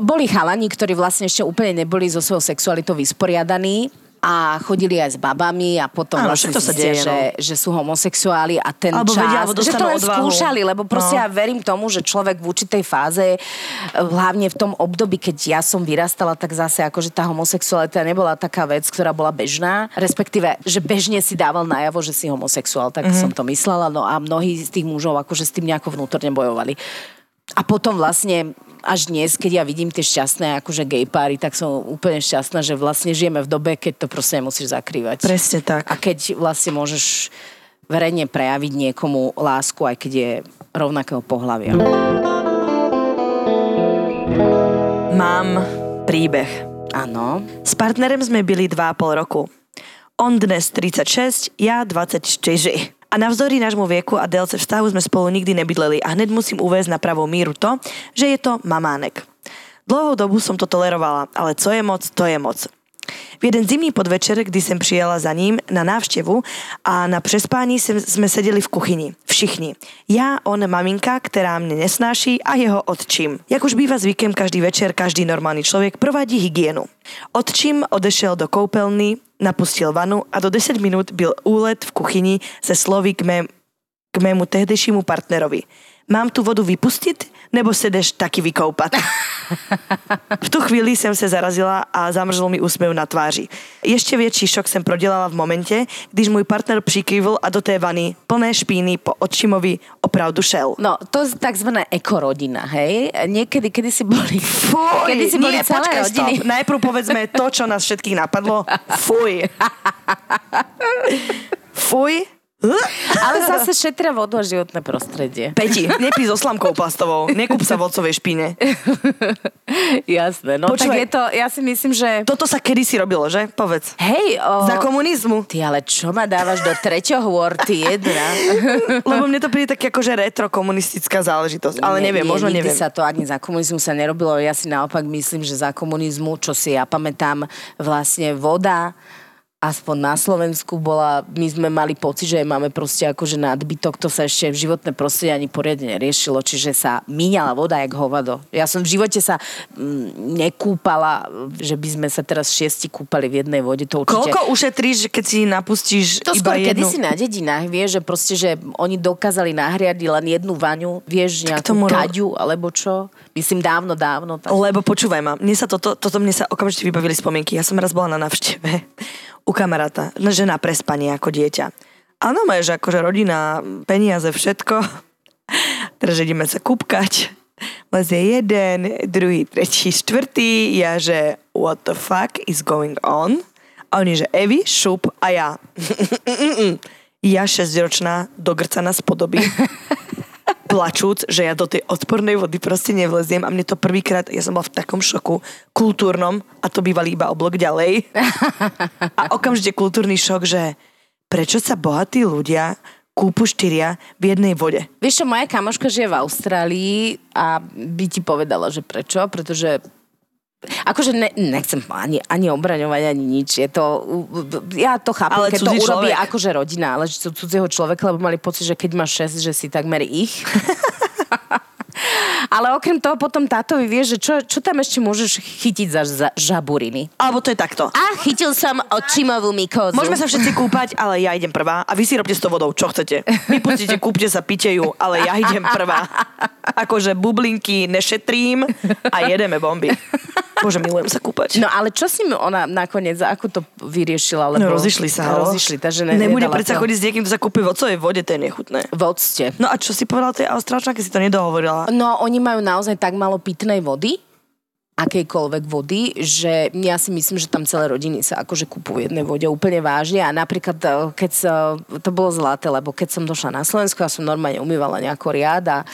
boli chalani, ktorí vlastne ešte úplne neboli so svojou sexualitou vysporiadaní a chodili aj s babami a potom Áno, vlastne to sa deje, no. že, že sú homosexuáli a ten Alebo čas, vedia, alebo že to len odvahu. skúšali, lebo proste No. ja verím tomu, že človek v určitej fáze, e, hlavne v tom období, keď ja som vyrastala, tak zase akože tá homosexualita nebola taká vec, ktorá bola bežná, respektíve, že bežne si dával najavo, že si homosexuál, tak Mhm. som to myslela, no a mnohí z tých mužov akože s tým nejako vnútorne bojovali. A potom vlastne až dnes, keď ja vidím tie šťastné akože gay páry, tak som úplne šťastná, že vlastne žijeme v dobe, keď to proste nemusíš zakrývať. Presne tak. A keď vlastne môžeš verejne prejaviť niekomu lásku, aj keď je rovnakého pohľavia. Mám príbeh. Áno. S partnerem sme byli 2,5 roku. On dnes 36, ja 24. A navzdory nášmu veku a délce vzťahu sme spolu nikdy nebydleli a hneď musím uvést na pravú míru to, že je to mamánek. Dlouhou dobu som to tolerovala, ale co je moc, to je moc. V jeden zimný podvečer, kdy jsem přijela za ním na návštěvu a na přespání jsme seděli v kuchyni. Všichni. Já, on, maminka, která mě nesnáší a jeho otčím. Jak už bývá zvykem každý večer, každý normální člověk provádí hygienu. Otčím odešel do koupelny, napustil vanu a do 10 minút byl úlet v kuchyni se slovy k, mé, k mému tehdejšímu partnerovi. Mám tu vodu vypustit, nebo se jdeš taky vykoupat? [LAUGHS] V tu chvíli jsem se zarazila a zamrzl mi úsměv na tváři. Ještě větší šok jsem prodělala v momentě, když můj partner přikývl a do té vany plné špíny po odčimovi opravdu šel. No, to je takzvaná ekorodina, hej? Niekedy, kedy si boli... Fuj, kedy si boli nie, celé počkaj, rodiny. Stop. Najprv povedzme to, čo nás všetkých napadlo. [LAUGHS] Fuj. Fuj. Ale zase šetria vodu a životné prostredie. Peti, nepí so slamkou plastovou. Nekúp sa v ocovej špíne. Jasné, no Počúvaj. tak je to, ja si myslím, že... Toto sa kedysi robilo, že? Povedz. Hej, o... Za komunizmu. Ty ale čo ma dávaš do treťoho Worty jedna? [LAUGHS] Lebo mne to príde tak akože retro komunistická záležitosť. Ale Nie, neviem, nie, možno neviem. sa to ani za komunizmu sa nerobilo. Ja si naopak myslím, že za komunizmu, čo si ja pamätám, vlastne voda aspoň na Slovensku bola, my sme mali pocit, že máme proste akože nadbytok, to sa ešte v životné prostredie ani poriadne neriešilo, čiže sa míňala voda jak hovado. Ja som v živote sa mm, nekúpala, že by sme sa teraz šiesti kúpali v jednej vode, to určite... Koľko ušetríš, keď si napustíš To iba skôr jednu? kedysi na dedinách, vieš, že proste, že oni dokázali nahriadiť len jednu vaňu, vieš, nejakú tomu kaďu, alebo čo. Myslím dávno, dávno. Tak... Lebo počúvaj ma, mne sa toto, toto mne sa okamžite vybavili spomienky. Ja som raz bola na návšteve u kamaráta, no, že na prespanie ako dieťa. Áno, že akože rodina, peniaze, všetko. [LAUGHS] Teraz ideme sa kúpkať. Lezie jeden, druhý, tretí, štvrtý. Ja, že what the fuck is going on? A oni, že Evi, šup a ja. [LAUGHS] ja šesťročná, dogrcaná z podoby [LAUGHS] plačúc, že ja do tej odpornej vody proste nevleziem a mne to prvýkrát, ja som bola v takom šoku kultúrnom a to bývali iba o blok ďalej. A okamžite kultúrny šok, že prečo sa bohatí ľudia kúpu štyria v jednej vode. Vieš čo, moja kamoška žije v Austrálii a by ti povedala, že prečo, pretože Akože ne, nechcem ani, ani obraňovať, ani nič. Je to, ja to chápem, Ale keď to urobí človek. akože rodina, ale že cudzieho človeka, lebo mali pocit, že keď máš 6, že si takmer ich. [LAUGHS] ale okrem toho potom táto vieš, že čo, čo tam ešte môžeš chytiť za, za žaburiny. Alebo to je takto. A chytil som očimovú mykózu. Môžeme sa všetci kúpať, ale ja idem prvá a vy si robte s tou vodou, čo chcete. Vypustite, kúpte sa, pite ju, ale ja idem prvá. [LAUGHS] Akože bublinky nešetrím a jedeme bomby. [LAUGHS] Bože, milujem sa kúpať. No ale čo si mi ona nakoniec, ako to vyriešila? Lebo... No rozišli sa. Rozišli, takže ne, Nebude predsa to. chodiť s niekým, kto sa kúpi v vode, to je nechutné. V octe. No a čo si povedala tej Austrálčanke, si to nedohovorila? No, oni majú naozaj tak malo pitnej vody, akejkoľvek vody, že ja si myslím, že tam celé rodiny sa akože kupujú jednej vode úplne vážne a napríklad e, keď sa, to bolo zlaté, lebo keď som došla na Slovensko a som normálne umývala nejako riad a,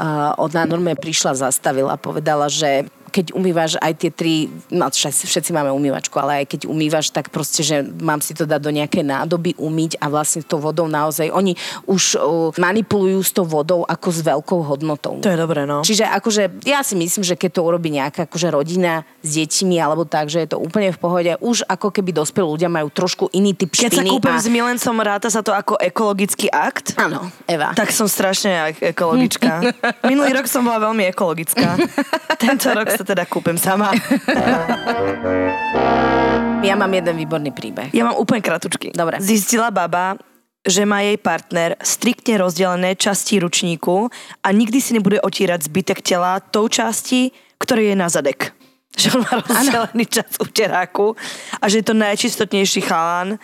a ona normálne prišla, zastavila a povedala, že keď umývaš aj tie tri, no všetci, máme umývačku, ale aj keď umývaš, tak proste, že mám si to dať do nejakej nádoby umyť a vlastne tou vodou naozaj, oni už uh, manipulujú s tou vodou ako s veľkou hodnotou. To je dobré, no. Čiže akože ja si myslím, že keď to urobí nejaká akože rodina s deťmi alebo tak, že je to úplne v pohode. Už ako keby dospelí ľudia majú trošku iný typ Keď sa špiny. kúpem a... s milencom, ráta sa to ako ekologický akt? Áno, Eva. Tak som strašne ek- ekologická. [LAUGHS] Minulý rok som bola veľmi ekologická. [LAUGHS] Tento rok sa teda kúpem sama. [LAUGHS] Ja mám jeden výborný príbeh. Ja mám úplne kratučky. Dobre. Zistila baba, že má jej partner striktne rozdelené časti ručníku a nikdy si nebude otírať zbytek tela tou časti, ktorý je na zadek. [LAUGHS] Že on má rozdelený čas uteráku a že je to najčistotnejší chalán,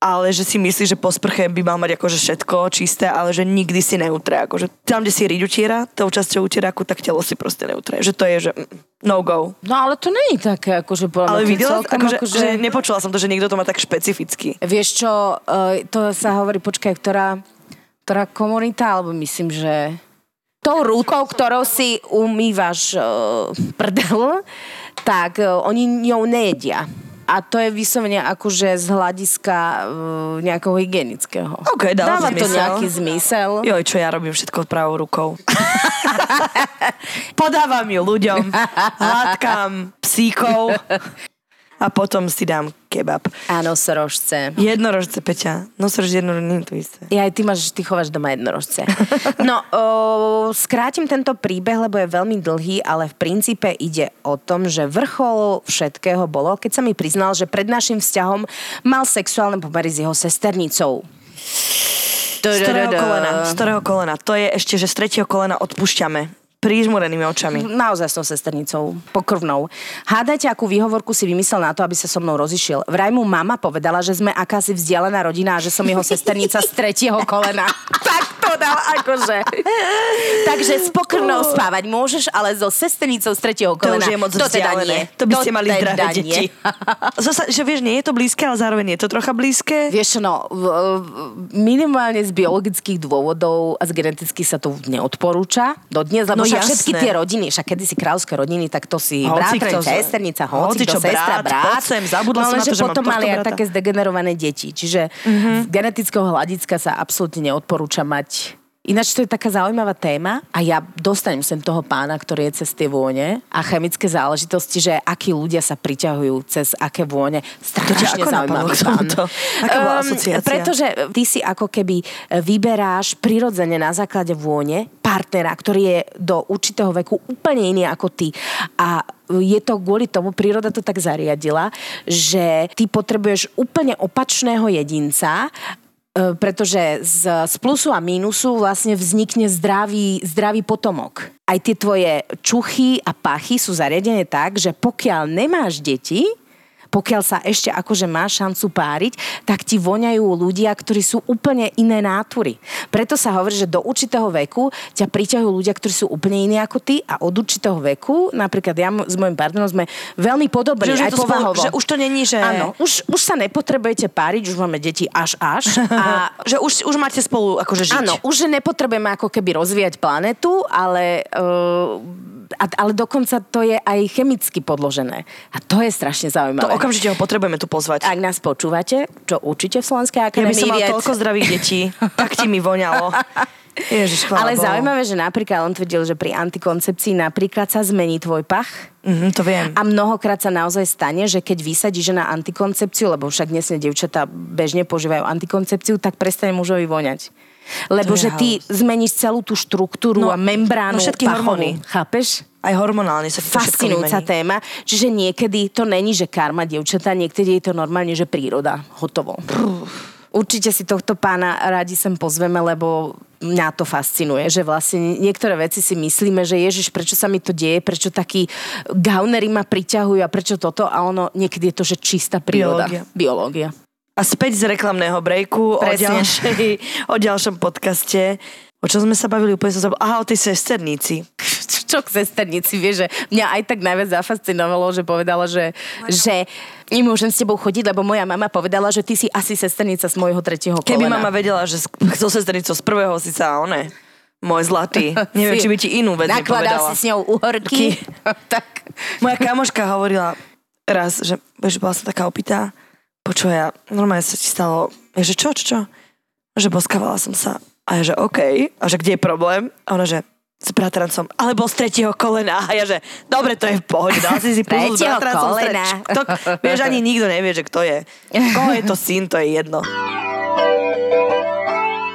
ale že si myslí, že po sprche by mal mať akože všetko čisté, ale že nikdy si neutre. Akože tam, kde si riť utiera, tou časťou uteráku, tak telo si proste neutre. Že to je, že no go. No ale to není také, akože podľa Ale videla, celkom akože, akože... že nepočula som to, že niekto to má tak špecificky. Vieš čo, eh, to sa hovorí, počkaj, ktorá, ktorá komunita, alebo myslím, že tou rukou, ktorou si umývaš uh, prdel, tak uh, oni ňou nejedia. A to je vyslovene akože z hľadiska uh, nejakého hygienického. OK, dáva to Dáva to zmysel. nejaký zmysel. Joj, čo ja robím všetko pravou rukou. [LAUGHS] Podávam ju ľuďom, hladkám psíkov [LAUGHS] a potom si dám kebab. A nosorožce. Jednorožce, Peťa. No srž jednorožce, nie je to isté. Ja ty máš, ty chováš doma jednorožce. [LAUGHS] No, o, skrátim tento príbeh, lebo je veľmi dlhý, ale v princípe ide o tom, že vrchol všetkého bolo, keď sa mi priznal, že pred našim vzťahom mal sexuálne pomery s jeho sesternicou. Z ktorého kolena? Z ktorého kolena? To je ešte, že z tretieho kolena odpúšťame. Prížmurenými očami. Naozaj s tou sesternicou, pokrvnou. Hádajte, akú výhovorku si vymyslel na to, aby sa so mnou rozišiel. Vraj mu mama povedala, že sme akási vzdialená rodina a že som jeho sesternica z tretieho kolena. [LAUGHS] tak to dal akože. Takže s pokrvnou spávať môžeš, ale so sesternicou z tretieho To kolena. už je moc to teda nie. To by ste mali teda zdravé nie. deti. [LAUGHS] Zasa, že vieš, nie je to blízke, ale zároveň je to trocha blízke. Vieš no, minimálne z biologických dôvodov a z genetických sa to neodporúča dodnes, lebo No však jasné. všetky tie rodiny, však kedysi kráľovské rodiny, tak to si Hoci bratren, kto- sesternica, hoci, čo, sestra, poď sem, zabudla no, som na to, že potom mali aj také zdegenerované deti, čiže mm-hmm. z genetického hľadiska sa absolútne neodporúča mať Ináč to je taká zaujímavá téma a ja dostanem sem toho pána, ktorý je cez tie vône a chemické záležitosti, že akí ľudia sa priťahujú cez aké vône. Strašne zaujímavý pán. tomuto? Aká bola asociácia? pretože ty si ako keby vyberáš prirodzene na základe vône partnera, ktorý je do určitého veku úplne iný ako ty. A je to kvôli tomu, príroda to tak zariadila, že ty potrebuješ úplne opačného jedinca, e, pretože z, z plusu a mínusu vlastne vznikne zdravý, zdravý potomok. Aj tie tvoje čuchy a pachy sú zariadené tak, že pokiaľ nemáš deti, pokiaľ sa ešte akože máš šancu páriť, tak ti voňajú ľudia, ktorí sú úplne iné nátury. Preto sa hovorí, že do určitého veku ťa priťahujú ľudia, ktorí sú úplne iní ako ty a od určitého veku, napríklad ja s môjim partnerom sme veľmi podobní, Že aj to spolu- povahovo. že už to není, že- Áno, už, už sa nepotrebujete páriť, už máme deti až až. A [LAUGHS] Že už, už máte spolu akože žiť. Áno, už nepotrebujeme ako keby rozvíjať planetu, ale, uh, ale dokonca to je aj chemicky podložené. A to je strašne To zaujímavé. Okamžite ho potrebujeme tu pozvať. Ak nás počúvate, čo určite v Slovenskej Ja by akadémii som mal vied. toľko zdravých detí, tak ti mi voňalo. [LAUGHS] Ježiš, Ale Bohu. zaujímavé, že napríklad on tvrdil, že pri antikoncepcii napríklad sa zmení tvoj pach. Mhm, to viem. A mnohokrát sa naozaj stane, že keď vysadí žena antikoncepciu, lebo však dnes dievčatá bežne používajú antikoncepciu, tak prestane mužovi voňať. Lebo že ty zmeníš celú tú štruktúru No, a membránu no všetky pachovú. hormóny. Chápeš? Aj hormonálne sa Fascinujúca téma. Čiže niekedy to není, že karma dievčatá, niekedy je to normálne, že príroda. Hotovo. Určite si tohto pána radi sem pozveme, lebo mňa to fascinuje, že vlastne niektoré veci si myslíme, že Ježiš, prečo sa mi to deje, prečo takí gaunery ma priťahujú a prečo toto a ono niekedy je to, že čistá príroda. Biológia. Biológia. A späť z reklamného breaku o, ďalšej, o ďalšom podcaste. O čom sme sa bavili, úplne som zabudla. Aha, o tej sesternici. čo k sesternici, vieš, že mňa aj tak najviac zafascinovalo, že povedala, že, že nemôžem s tebou chodiť, lebo moja mama povedala, že ty si asi sesternica z môjho tretieho kolena. Keby mama vedela, že s- so sesternicou z prvého si sa one, môj zlatý, [LAUGHS] neviem, Si či by ti inú vec Nakladal nepovedala. si s ňou uhorky. [LAUGHS] tak. Moja kamoška hovorila raz, že, vieš, bola som taká opitá, počuj, ja, normálne sa ti stalo, ja, že čo, čo, čo? Že boskávala som sa. A ja, že OK. A že kde je problém? A ona, že s bratrancom, alebo z tretieho kolena. A ja, že dobre, to je v pohode, dal si si [LAUGHS] puzzle s bratrancom. kolena. Kto, vieš, ani nikto nevie, že kto je. [LAUGHS] Koho je to syn, to je jedno.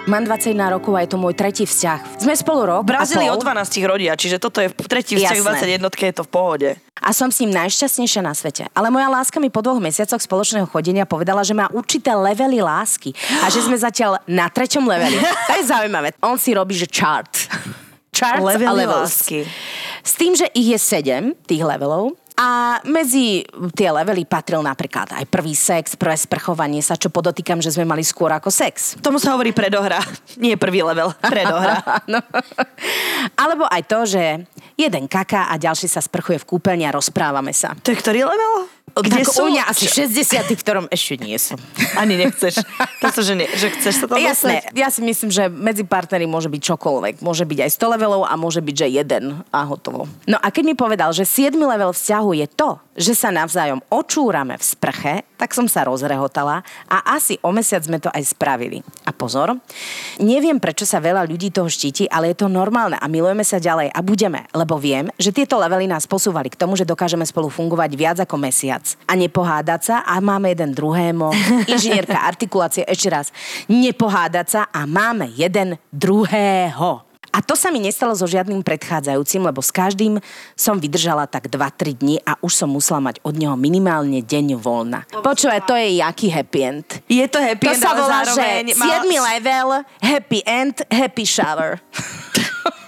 Mám 21 rokov a je to môj tretí vzťah. Sme spolu rok V Brazílii a od pol 12 rodia, čiže toto je tretí vzťah Jasné. 21 je to v pohode. a som s ním najšťastnejšia na svete. Ale moja láska mi po dvoch mesiacoch spoločného chodenia povedala, že má určité levely lásky a že sme zatiaľ na treťom leveli. To je zaujímavé. On si robí, že chart. Charts a Levely levels. lásky. S tým, že ich je sedem, tých levelov, a medzi tie levely patril napríklad aj prvý sex, prvé sprchovanie sa, čo podotýkam, že sme mali skôr ako sex. Tomu sa hovorí predohra. [LAUGHS] Nie prvý level, [LAUGHS] predohra. Áno. Alebo aj to, že jeden kaká a ďalší sa sprchuje v kúpeľni a rozprávame sa. To je ktorý level? Kde tak sú? u mňa asi 60, v ktorom ešte nie som. Ani nechceš. To nie, že chceš sa tam Jasné, dostať? ja si myslím, že medzi partnery môže byť čokoľvek. Môže byť aj 100 levelov a môže byť, že jeden a hotovo. No a keď mi povedal, že 7 level vzťahu je to, že sa navzájom očúrame v sprche, tak som sa rozrehotala a asi o mesiac sme to aj spravili. A pozor, neviem, prečo sa veľa ľudí toho štíti, ale je to normálne a milujeme sa ďalej a budeme, lebo viem, že tieto levely nás posúvali k tomu, že dokážeme spolu fungovať viac ako mesiac a nepohádať sa a máme jeden druhému. [LAUGHS] Inžinierka artikulácie, ešte raz, nepohádať sa a máme jeden druhého. A to sa mi nestalo so žiadnym predchádzajúcim, lebo s každým som vydržala tak 2-3 dní a už som musela mať od neho minimálne deň voľna. Počúvaj, to je jaký happy end. Je to happy To end, sa volá, že má- 7 level, happy end, happy shower. [LAUGHS]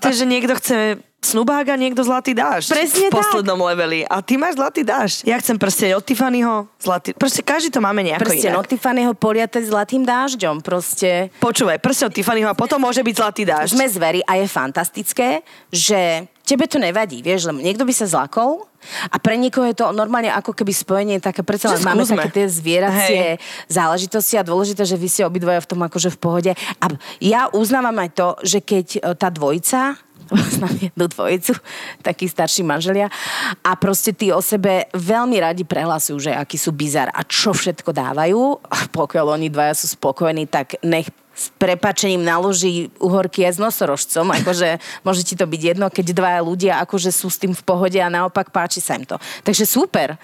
To je, že niekto chce snubák a niekto zlatý dáš. Presne v tak. poslednom leveli. A ty máš zlatý dáš. Ja chcem prsteň od Tiffanyho. Zlatý. Proste každý to máme nejako Proste inak. od Tiffanyho poliate zlatým dážďom. Proste Počúvaj, prsteň od Tiffanyho a potom môže byť zlatý dáš. sme zveri a je fantastické, že tebe to nevadí, vieš, lebo niekto by sa zlakol a pre niekoho je to normálne ako keby spojenie také, predsa len máme také tie zvieracie záležitosti a dôležité, že vy ste obidvaja v tom akože v pohode. A ja uznávam aj to, že keď e, tá dvojica [LAUGHS] poznám jednu dvojicu, takí starší manželia a proste tí o sebe veľmi radi prehlasujú, že aký sú bizar a čo všetko dávajú. Pokiaľ oni dvaja sú spokojní, tak nech s prepačením naloží uhorky aj s nosorožcom. Akože [LAUGHS] môže ti to byť jedno, keď dvaja ľudia akože sú s tým v pohode a naopak páči sa im to. Takže super.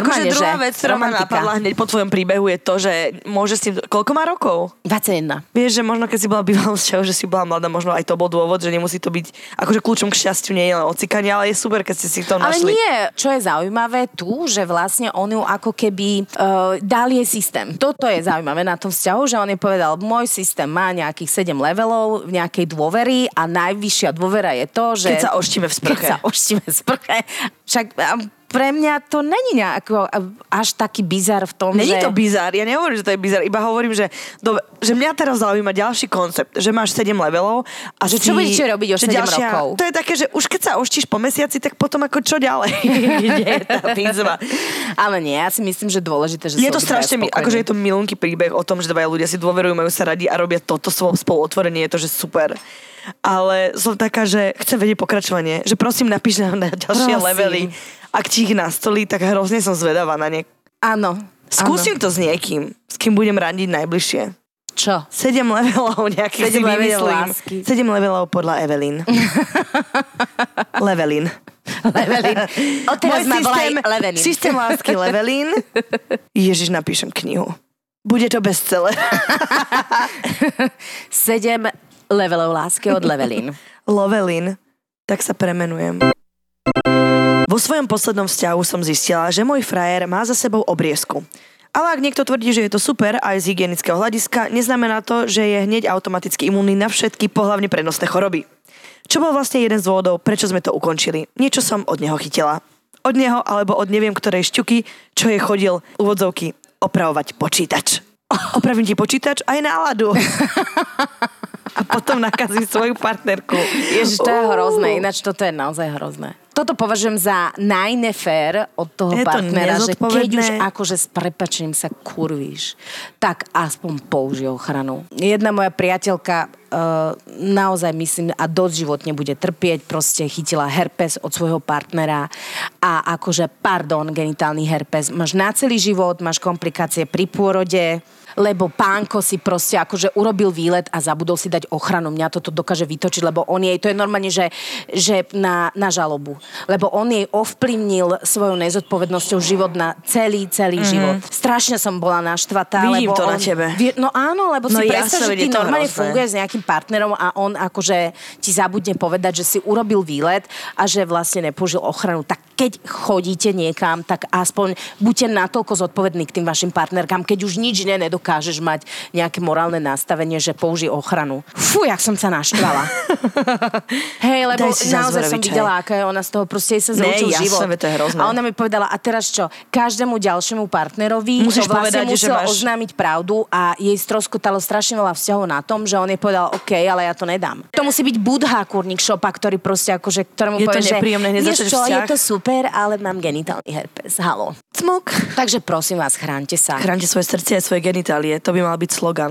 Akože druhá že vec, ktorá ma napadla hneď po tvojom príbehu je to, že môže si... Koľko má rokov? 21. Vieš, že možno keď si bola v bývalom vzťahu, že si bola mladá, možno aj to bol dôvod, že nemusí to byť... Akože kľúčom k šťastiu nie je len ocikanie, ale je super, keď ste si to Ale našli. nie, čo je zaujímavé tu, že vlastne on ju ako keby uh, dal jej systém. Toto je zaujímavé na tom vzťahu, že on jej povedal, môj systém má nejakých 7 levelov v nejakej dôvery a najvyššia dôvera je to, že... Keď sa oštíme v sprche. [LAUGHS] Keď sa oštíme v sprche. Však pre mňa to není nejako až taký bizar v tom, Není že... to bizar, ja nehovorím, že to je bizar, iba hovorím, že, dobe, že mňa teraz zaujíma ďalší koncept, že máš 7 levelov a Že si, čo budete robiť o že 7 rokov? To je také, že už keď sa oštíš po mesiaci, tak potom ako čo ďalej? [LAUGHS] Kde je tá [LAUGHS] výzva? Ale nie, ja si myslím, že dôležité, že Je to strašne, mi, akože je to milunký príbeh o tom, že dvaja ľudia si dôverujú, majú sa radi a robia toto svoj spoluotvorenie, je to, že super. Ale som taká, že chcem vedieť pokračovanie, že prosím napíš nám na ďalšie Prosím. levely. Ak ti ich nastolí, tak hrozne som zvedavá na ne. Áno. Skúsim to s niekým, s kým budem radiť najbližšie. Čo? 7 levelov nejakých si Sedem levelov vymyslím. 7 levelov podľa Evelyn. [LAUGHS] Levelin. Levelin. [LAUGHS] Odteraz Môj ma systém, Levelin. systém lásky [LAUGHS] Levelin. Ježiš, napíšem knihu. Bude to bestseller. 7 levelov lásky od Levelin. [LAUGHS] Lovelin. Tak sa premenujem. Vo svojom poslednom vzťahu som zistila, že môj frajer má za sebou obriezku. Ale ak niekto tvrdí, že je to super aj z hygienického hľadiska, neznamená to, že je hneď automaticky imúnny na všetky pohlavne prenosné choroby. Čo bol vlastne jeden z dôvodov, prečo sme to ukončili. Niečo som od neho chytila. Od neho alebo od neviem ktorej šťuky, čo je chodil úvodzovky opravovať počítač. [LAUGHS] Opravím ti počítač aj náladu. [LAUGHS] A potom nakazí svoju partnerku. Ježiš, to je hrozné, ináč toto je naozaj hrozné. Toto považujem za najnefér od toho Je to partnera, že keď už akože s prepačením sa kurvíš, tak aspoň použij ochranu. Jedna moja priateľka uh, naozaj myslím a dosť životne bude trpieť, proste chytila herpes od svojho partnera a akože, pardon, genitálny herpes, máš na celý život, máš komplikácie pri pôrode, lebo pánko si proste akože urobil výlet a zabudol si dať ochranu. Mňa toto dokáže vytočiť, lebo on jej, to je normálne, že, že na, na žalobu. Lebo on jej ovplyvnil svojou nezodpovednosťou život na celý, celý mm-hmm. život. Strašne som bola naštvatá. Vidím lebo to on, na tebe. Vie, no áno, lebo No si ja predstav, že ty normálne hrozné. funguješ s nejakým partnerom a on akože ti zabudne povedať, že si urobil výlet a že vlastne nepoužil ochranu. Tak keď chodíte niekam, tak aspoň buďte natoľko zodpovední k tým vašim partnerkám, keď už nič iné nedokážeš mať nejaké morálne nastavenie, že použij ochranu. Fú, jak som sa naštvala. [LAUGHS] Hej, lebo naozaj som videla, aká je ona z toho, proste sa zručil jasné, život. veď to je hrozné. A ona mi povedala, a teraz čo, každému ďalšiemu partnerovi Musíš to vlastne povedať, že musel máš- oznámiť pravdu a jej stroskotalo strašne veľa vzťahov na tom, že on jej povedal, OK, ale ja to nedám. To musí byť budha kurník šopa, ktorý proste akože, ktorému Je to povie, že nepríjemné, hneď vieš čo, je vzťah." to super, ale mám genitálny herpes. Halo. Cmok. Takže prosím vás, chránte sa. Chránte svoje srdce a svoje genitálie. To by mal byť slogan.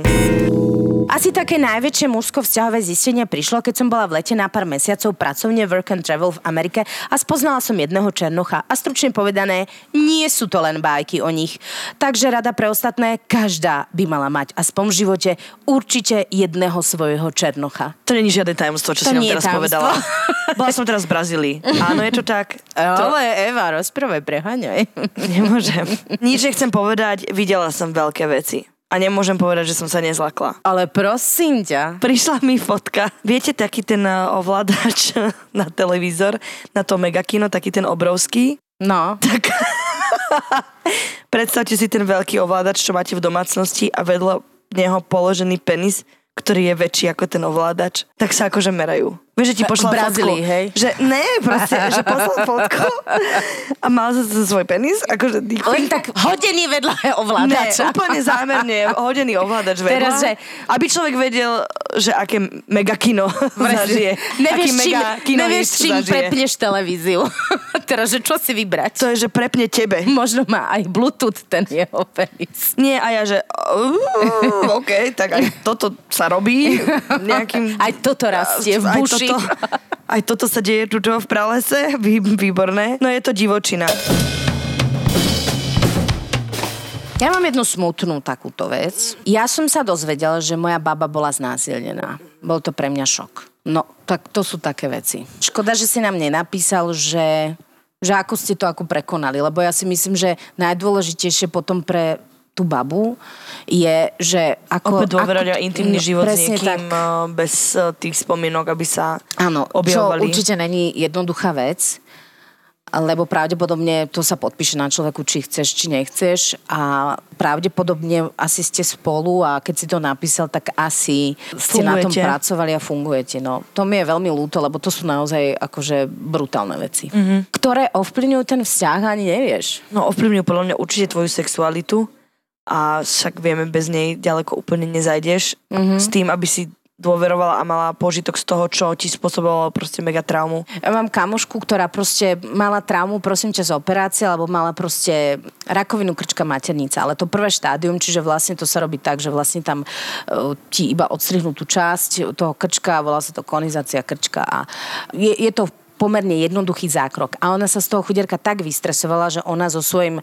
Asi také najväčšie mužsko-vzťahové zistenie prišlo, keď som bola v lete na pár mesiacov pracovne work and travel v Amerike a spoznala som jedného černocha. A stručne povedané, nie sú to len bajky o nich. Takže rada pre ostatné, každá by mala mať aspoň v živote určite jedného svojho černocha. To není žiadne tajomstvo, čo To si nám teraz tajomstvo. povedala. [LAUGHS] Bola som teraz v Brazílii. Áno, je to tak. To Ale Eva, rozprave, preháňaj. nemôžem. Nič nechcem povedať, videla som veľké veci. A nemôžem povedať, že som sa nezlakla. Ale prosím ťa. Prišla mi fotka. Viete, taký ten uh, ovládač [LAUGHS] na televízor, na to megakino, taký ten obrovský? No. Tak [LAUGHS] predstavte si ten veľký ovládač, čo máte v domácnosti a vedľa neho položený penis, ktorý je väčší ako ten ovládač. Tak sa akože merajú. Vieš, že ti pošla Brazílii, hej? Že ne, proste, že poslal [LAUGHS] fotku a mal za svoj penis, akože Len tak hodený vedľa Ne, ovládača. úplne zámerne hodený ovládač vedľa. Teraz, že- Aby človek vedel, že aké megakino [LAUGHS] zažije. Nevieš, aký čím, megakinoist nevieš, čím zažije. prepneš televíziu. [LAUGHS] Teraz, že čo si vybrať? To je, že prepne tebe. Možno má aj Bluetooth ten jeho penis. Nie, a ja, že uh, OK, tak aj toto sa robí nejakým... Aj toto rastie v buši. Toto, aj toto sa deje tuto v pralese, Vý, výborné. No je to divočina. Ja mám jednu smutnú takúto vec. Ja som sa dozvedela, že moja baba bola znásilnená. Bol to pre mňa šok. No, tak to sú také veci. Škoda, že si nám nenapísal, že, že ako ste to ako prekonali, lebo ja si myslím, že najdôležitejšie potom pre tú babu je, že ako... Opäť dôverať o intimný no, život s niekým tak. eh, bez eh, tých spomienok, aby sa Áno, čo objavovali. určite není jednoduchá vec, lebo pravdepodobne to sa podpíše na človeku, či chceš, či nechceš a pravdepodobne asi ste spolu a keď si to napísal, tak asi ste na tom Fungujete. pracovali a fungujete. No, to mi je veľmi ľúto, lebo to sú naozaj akože brutálne veci, Mhm. mm-hmm. ktoré ovplyvňujú ten vzťah a ani nevieš. No ovplyvňujú podľa mňa určite tvoju sexualitu a však vieme, bez nej ďaleko úplne nezajdeš mm-hmm. s tým, aby si dôverovala a mala požitok z toho, čo ti spôsobovalo proste mega traumu. Ja mám kamošku, ktorá proste mala traumu, prosím ťa, z operácie, alebo mala proste rakovinu krčka maternica, ale to prvé štádium, čiže vlastne to sa robí tak, že vlastne tam uh, ti iba odstrihnú tú časť toho krčka, volá sa to konizácia krčka a je, je to pomerne jednoduchý zákrok. A ona sa z toho chudierka tak vystresovala, že ona so svojím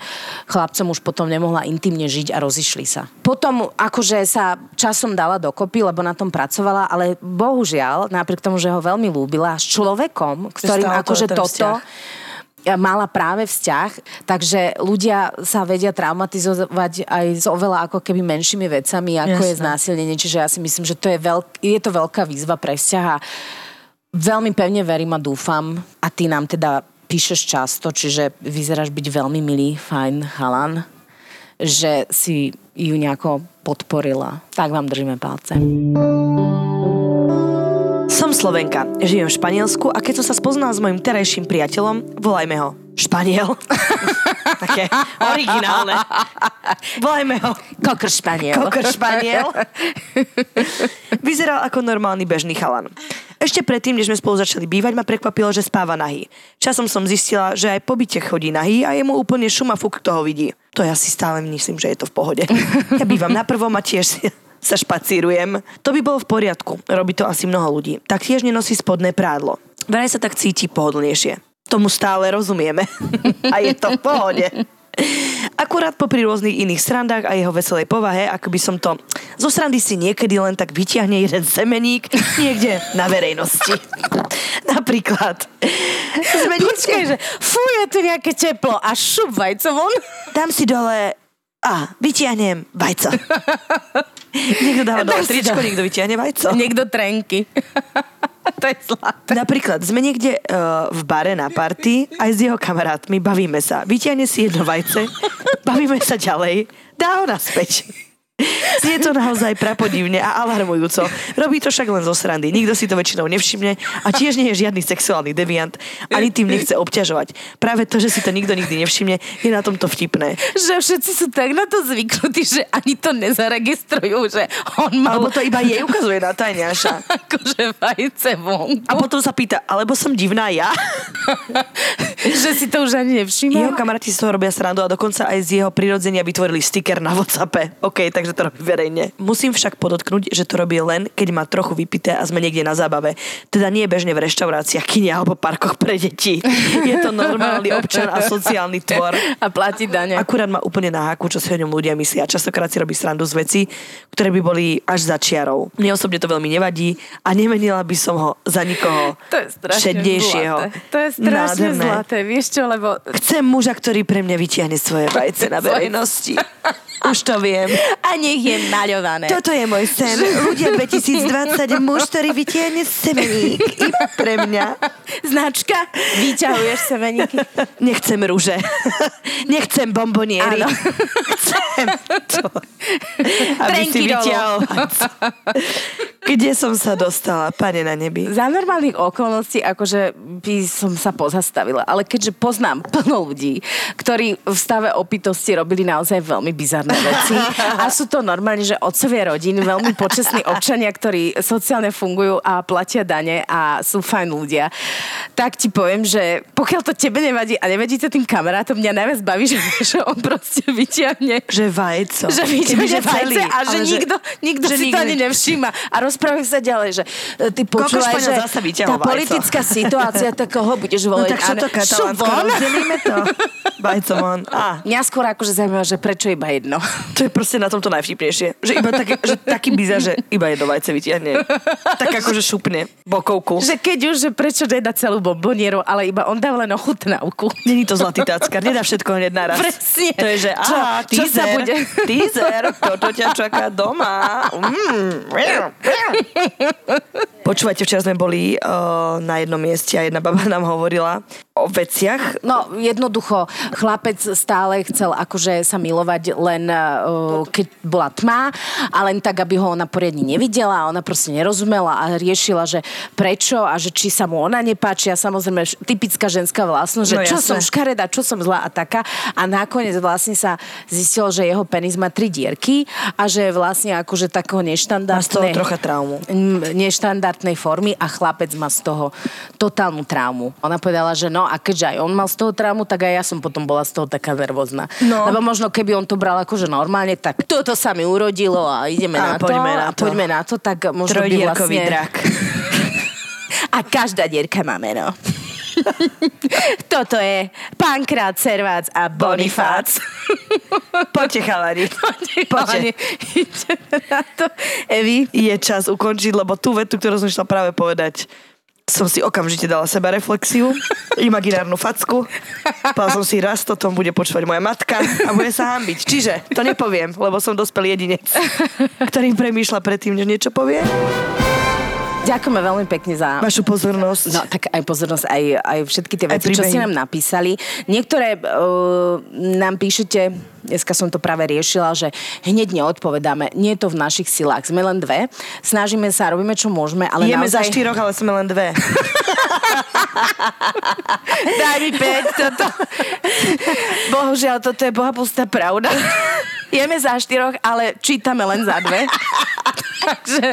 chlapcom už potom nemohla intimne žiť a rozišli sa. Potom akože sa časom dala dokopy, lebo na tom pracovala, ale bohužiaľ, napriek tomu, že ho veľmi ľúbila, s človekom, ktorým akože toto vzťah. mala práve vzťah, takže ľudia sa vedia traumatizovať aj s oveľa ako keby menšími vecami, ako je Jasné. znásilnenie. Čiže ja si myslím, že to je, veľk, je to veľká výzva pre vzťah veľmi pevne verím a dúfam a ty nám teda píšeš často, čiže vyzeráš byť veľmi milý, fajn chalan, že si ju nejako podporila. Tak vám držíme palce. Som Slovenka, žijem v Španielsku a keď som sa spoznala s mojim terajším priateľom, volajme ho Španiel. [LAUGHS] Také originálne. Volajme ho Kokr španiel. Kokr Španiel. [LAUGHS] Vyzeral ako normálny bežný chalan. Ešte predtým, než sme spolu začali bývať, ma prekvapilo, že spáva nahý. Časom som zistila, že aj po byte chodí nahý a je mu úplne šuma fuk, kto ho vidí. To ja si stále myslím, že je to v pohode. [LAUGHS] Ja bývam na prvom a tiež si [LAUGHS] sa špacírujem. To by bolo v poriadku, robí to asi mnoho ľudí. Taktiež nenosí spodné prádlo. Vraj sa tak cíti pohodlnejšie. Tomu stále rozumieme. [LAUGHS] A je to v pohode. Akurát popri rôznych iných srandách a jeho veselej povahe, ako by som to zo srandy si niekedy len tak vyťahne jeden semeník niekde na verejnosti. [LAUGHS] Napríklad. Počkaj, že fú, je tu nejaké teplo a šup vajco von. Dám si dole a vytiahnem vajco. [LAUGHS] Niekto dáva dole tričko, niekto vytiahne vajco. Niekto trenky. [LAUGHS] [LAUGHS] to je zlaté. Napríklad, sme niekde uh, v bare na party aj s jeho kamarátmi, bavíme sa. Vyťahne si jedno vajce, [LAUGHS] bavíme sa ďalej, dá ho naspäť. Znie to naozaj prapodivne a alarmujúco. Robí to však len zo srandy. Nikto si to väčšinou nevšimne a tiež nie je žiadny sexuálny deviant. Ani tým nechce obťažovať. Práve to, že si to nikto nikdy nevšimne, je na tomto vtipné. Že všetci sú tak na to zvyknutí, že ani to nezaregistrujú, že on mal Alebo to iba jej ukazuje na tajňaša. [LAUGHS] akože vajce von. A potom sa pýta, alebo som divná ja? [LAUGHS] že si to už ani nevšimla. Jeho kamaráti z toho robia srandu a dokonca aj z jeho prirodzenia vytvorili sticker na Whatsappe. OK, takže to robí verejne. Musím však podotknúť, že to robí len, keď má trochu vypité a sme niekde na zábave. Teda nie bežne v reštauráciách, kine alebo parkoch pre deti. Je to normálny občan a sociálny tvor. A platí dane. Akurát má úplne na háku, čo si o ňom ľudia myslia. Častokrát si robí srandu z veci, ktoré by boli až za čiarou. Mne osobne to veľmi nevadí a nemenila by som ho za nikoho To je strašne šednejšieho. zlaté. To je strašne Nádherné. zlaté. Vieš čo, lebo Chcem muža, ktorý pre mňa vytiahne svoje vajce na verejnosti. Už to viem. a nech je maľované. Toto je môj sen. Ľudia 2020, muž, ktorý vytiahne semeník. Iba pre mňa. Značka, vyťahuješ semeníky. Nechcem rúže. Nechcem bomboniery. Áno. Chcem to. Aby Trenky si vajco. Kde som sa dostala, pane na nebi? Za normálnych okolností akože by som sa pozastavila, ale keďže poznám plno ľudí, ktorí v stave opitosti robili naozaj veľmi bizarné veci a sú to normálne, že otcovia rodín, veľmi počestní občania, ktorí sociálne fungujú a platia dane a sú fajn ľudia, tak ti poviem, že pokiaľ to tebe nevadí a nevadí to tým kamarátom, mňa najviac baví, [LAUGHS] že, že on proste vyťahne Že vajco. že vyťahne vajce a že nikto, nikto že si nikto to ani ne- nevšíma. A rozprávajú sa ďalej, že e, ty počúvaj, že tá vyťahol vajco. politická situácia, tak koho budeš No voliť? tak čo to katalánsko, rozdelíme to. [LAUGHS] Vajco von. Mňa skôr akože zaujímavé, že prečo iba jedno. To je proste na tomto najvtipnejšie. Že iba taký, že taký bizar, že iba jedno vajce vytiahne. Tak akože šupne bokovku. Že keď už, že prečo nedá celú bombonieru, ale iba on dá len ochutnávku. Není to zlatý táckar, nedá všetko hneď naraz. Presne. To je, že Čo- aha, čo sa teaser, bude? teaser, toto ťa čaká doma. Mm. Počúvajte, včera sme boli uh, na jednom mieste a jedna baba nám hovorila o veciach, No, jednoducho, chlapec stále chcel akože sa milovať len uh, keď bola tma a len tak, aby ho ona poriadne nevidela a ona proste nerozumela a riešila, že prečo a že či sa mu ona nepáči a samozrejme typická ženská vlastnosť, že No čo jasné. som škareda, čo som zlá a taká a nakoniec vlastne sa zistilo, že jeho penis má tri dierky a že je vlastne akože takého má z toho neštandardného trocha traumu. mm, neštandardnej formy a chlapec má z toho totálnu traumu. Ona povedala, že no a keďže aj on mal z toho traumu, tak aj ja som potom bola z toho taká nervózna. No. Lebo možno keby on to bral akože normálne, tak toto sa mi urodilo a ideme A na to. poďme na a to. poďme na to, tak možno by vlastne... drak. [LAUGHS] A každá dierka má meno. [LAUGHS] Toto je Pankrát, Servác a Bonifác. [LAUGHS] Poďte, chalani. Poďte. na to. Evi, Je čas ukončiť, lebo tú vetu, ktorú som išla práve povedať, som si okamžite dala seba reflexiu, imaginárnu facku. Povedala som si, raz to tom bude počúvať moja matka a bude sa hambiť. Čiže to nepoviem, lebo som dospelý jedinec, ktorý premýšľa predtým, než niečo povie. Ďakujeme veľmi pekne za Vašu pozornosť. No, tak aj pozornosť, aj, aj všetky tie veci, čo ste nám napísali. Niektoré uh, nám píšete, dneska som to práve riešila, že hneď neodpovedáme. Nie je to v našich silách. Sme len dve. Snažíme sa, robíme, čo môžeme, ale Jeme za naozaj... štyroch, ale sme len dve. [LAUGHS] Daj mi 5, toto. Bohužiaľ, toto je bohapustá pravda. Jeme za štyroch, ale čítame len za dve. takže,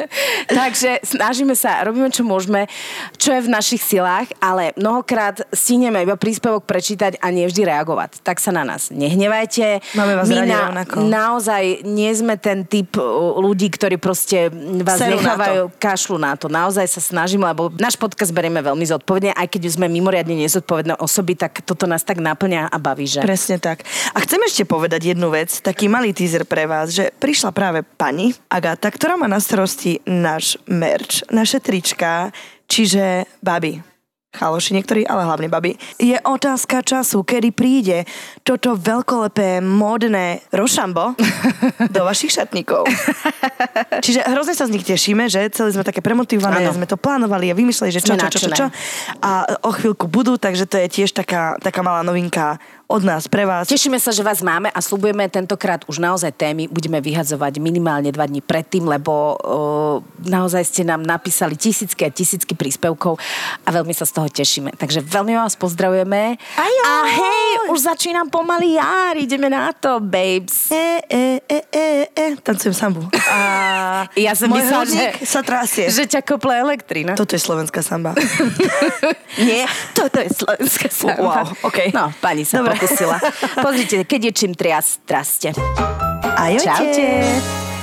takže snažíme sa, robíme čo môžeme, čo je v našich silách, ale mnohokrát stíneme iba príspevok prečítať a nie vždy reagovať. Tak sa na nás nehnevajte. Máme vás My radi na, rovnako. naozaj nie sme ten typ uh, ľudí, ktorí proste vás Serú na nechávajú kašlu na to. Naozaj sa snažím, lebo náš podcast berieme veľmi zodpovedne, aj keď sme mimoriadne nezodpovedné osoby, tak toto nás tak naplňa a baví, že? Presne tak. A chcem ešte povedať jednu vec, taký malý teaser pre vás, že prišla práve pani Agata, ktorá má na starosti náš merch, naše trička, čiže baby. Chaloši niektorí, ale hlavne baby. Je otázka času, kedy príde toto veľkolepé, módne rošambo [LAUGHS] do vašich šatníkov. Čiže hrozne sa z nich tešíme, že celé sme také premotivované, Áno. sme to plánovali a vymysleli, že čo, Sme čo, čo, čo, nadšené. čo. A o chvíľku budú, takže to je tiež taká, taká malá novinka od nás pre vás. Tešíme sa, že vás máme a slubujeme tentokrát už naozaj témy budeme vyhadzovať minimálne dva dní predtým, lebo uh, naozaj ste nám napísali tisícky a tisícky príspevkov a veľmi sa z toho tešíme. Takže veľmi vás pozdravujeme. Ajo! A hej, už začínam pomaly jar, ideme na to, babes. E, e, e, e, e. Tancujem sambu. A [LAUGHS] Ja som môj hrudník že- sa trasie. Že ťa kople elektrina. Toto je slovenská samba. [LAUGHS] [LAUGHS] Nie, toto je slovenská samba. Wow, okej. No, pani sa Dobre. Pokusila. Pozrite, keď je čím trias, traste. Ajote. Čaute.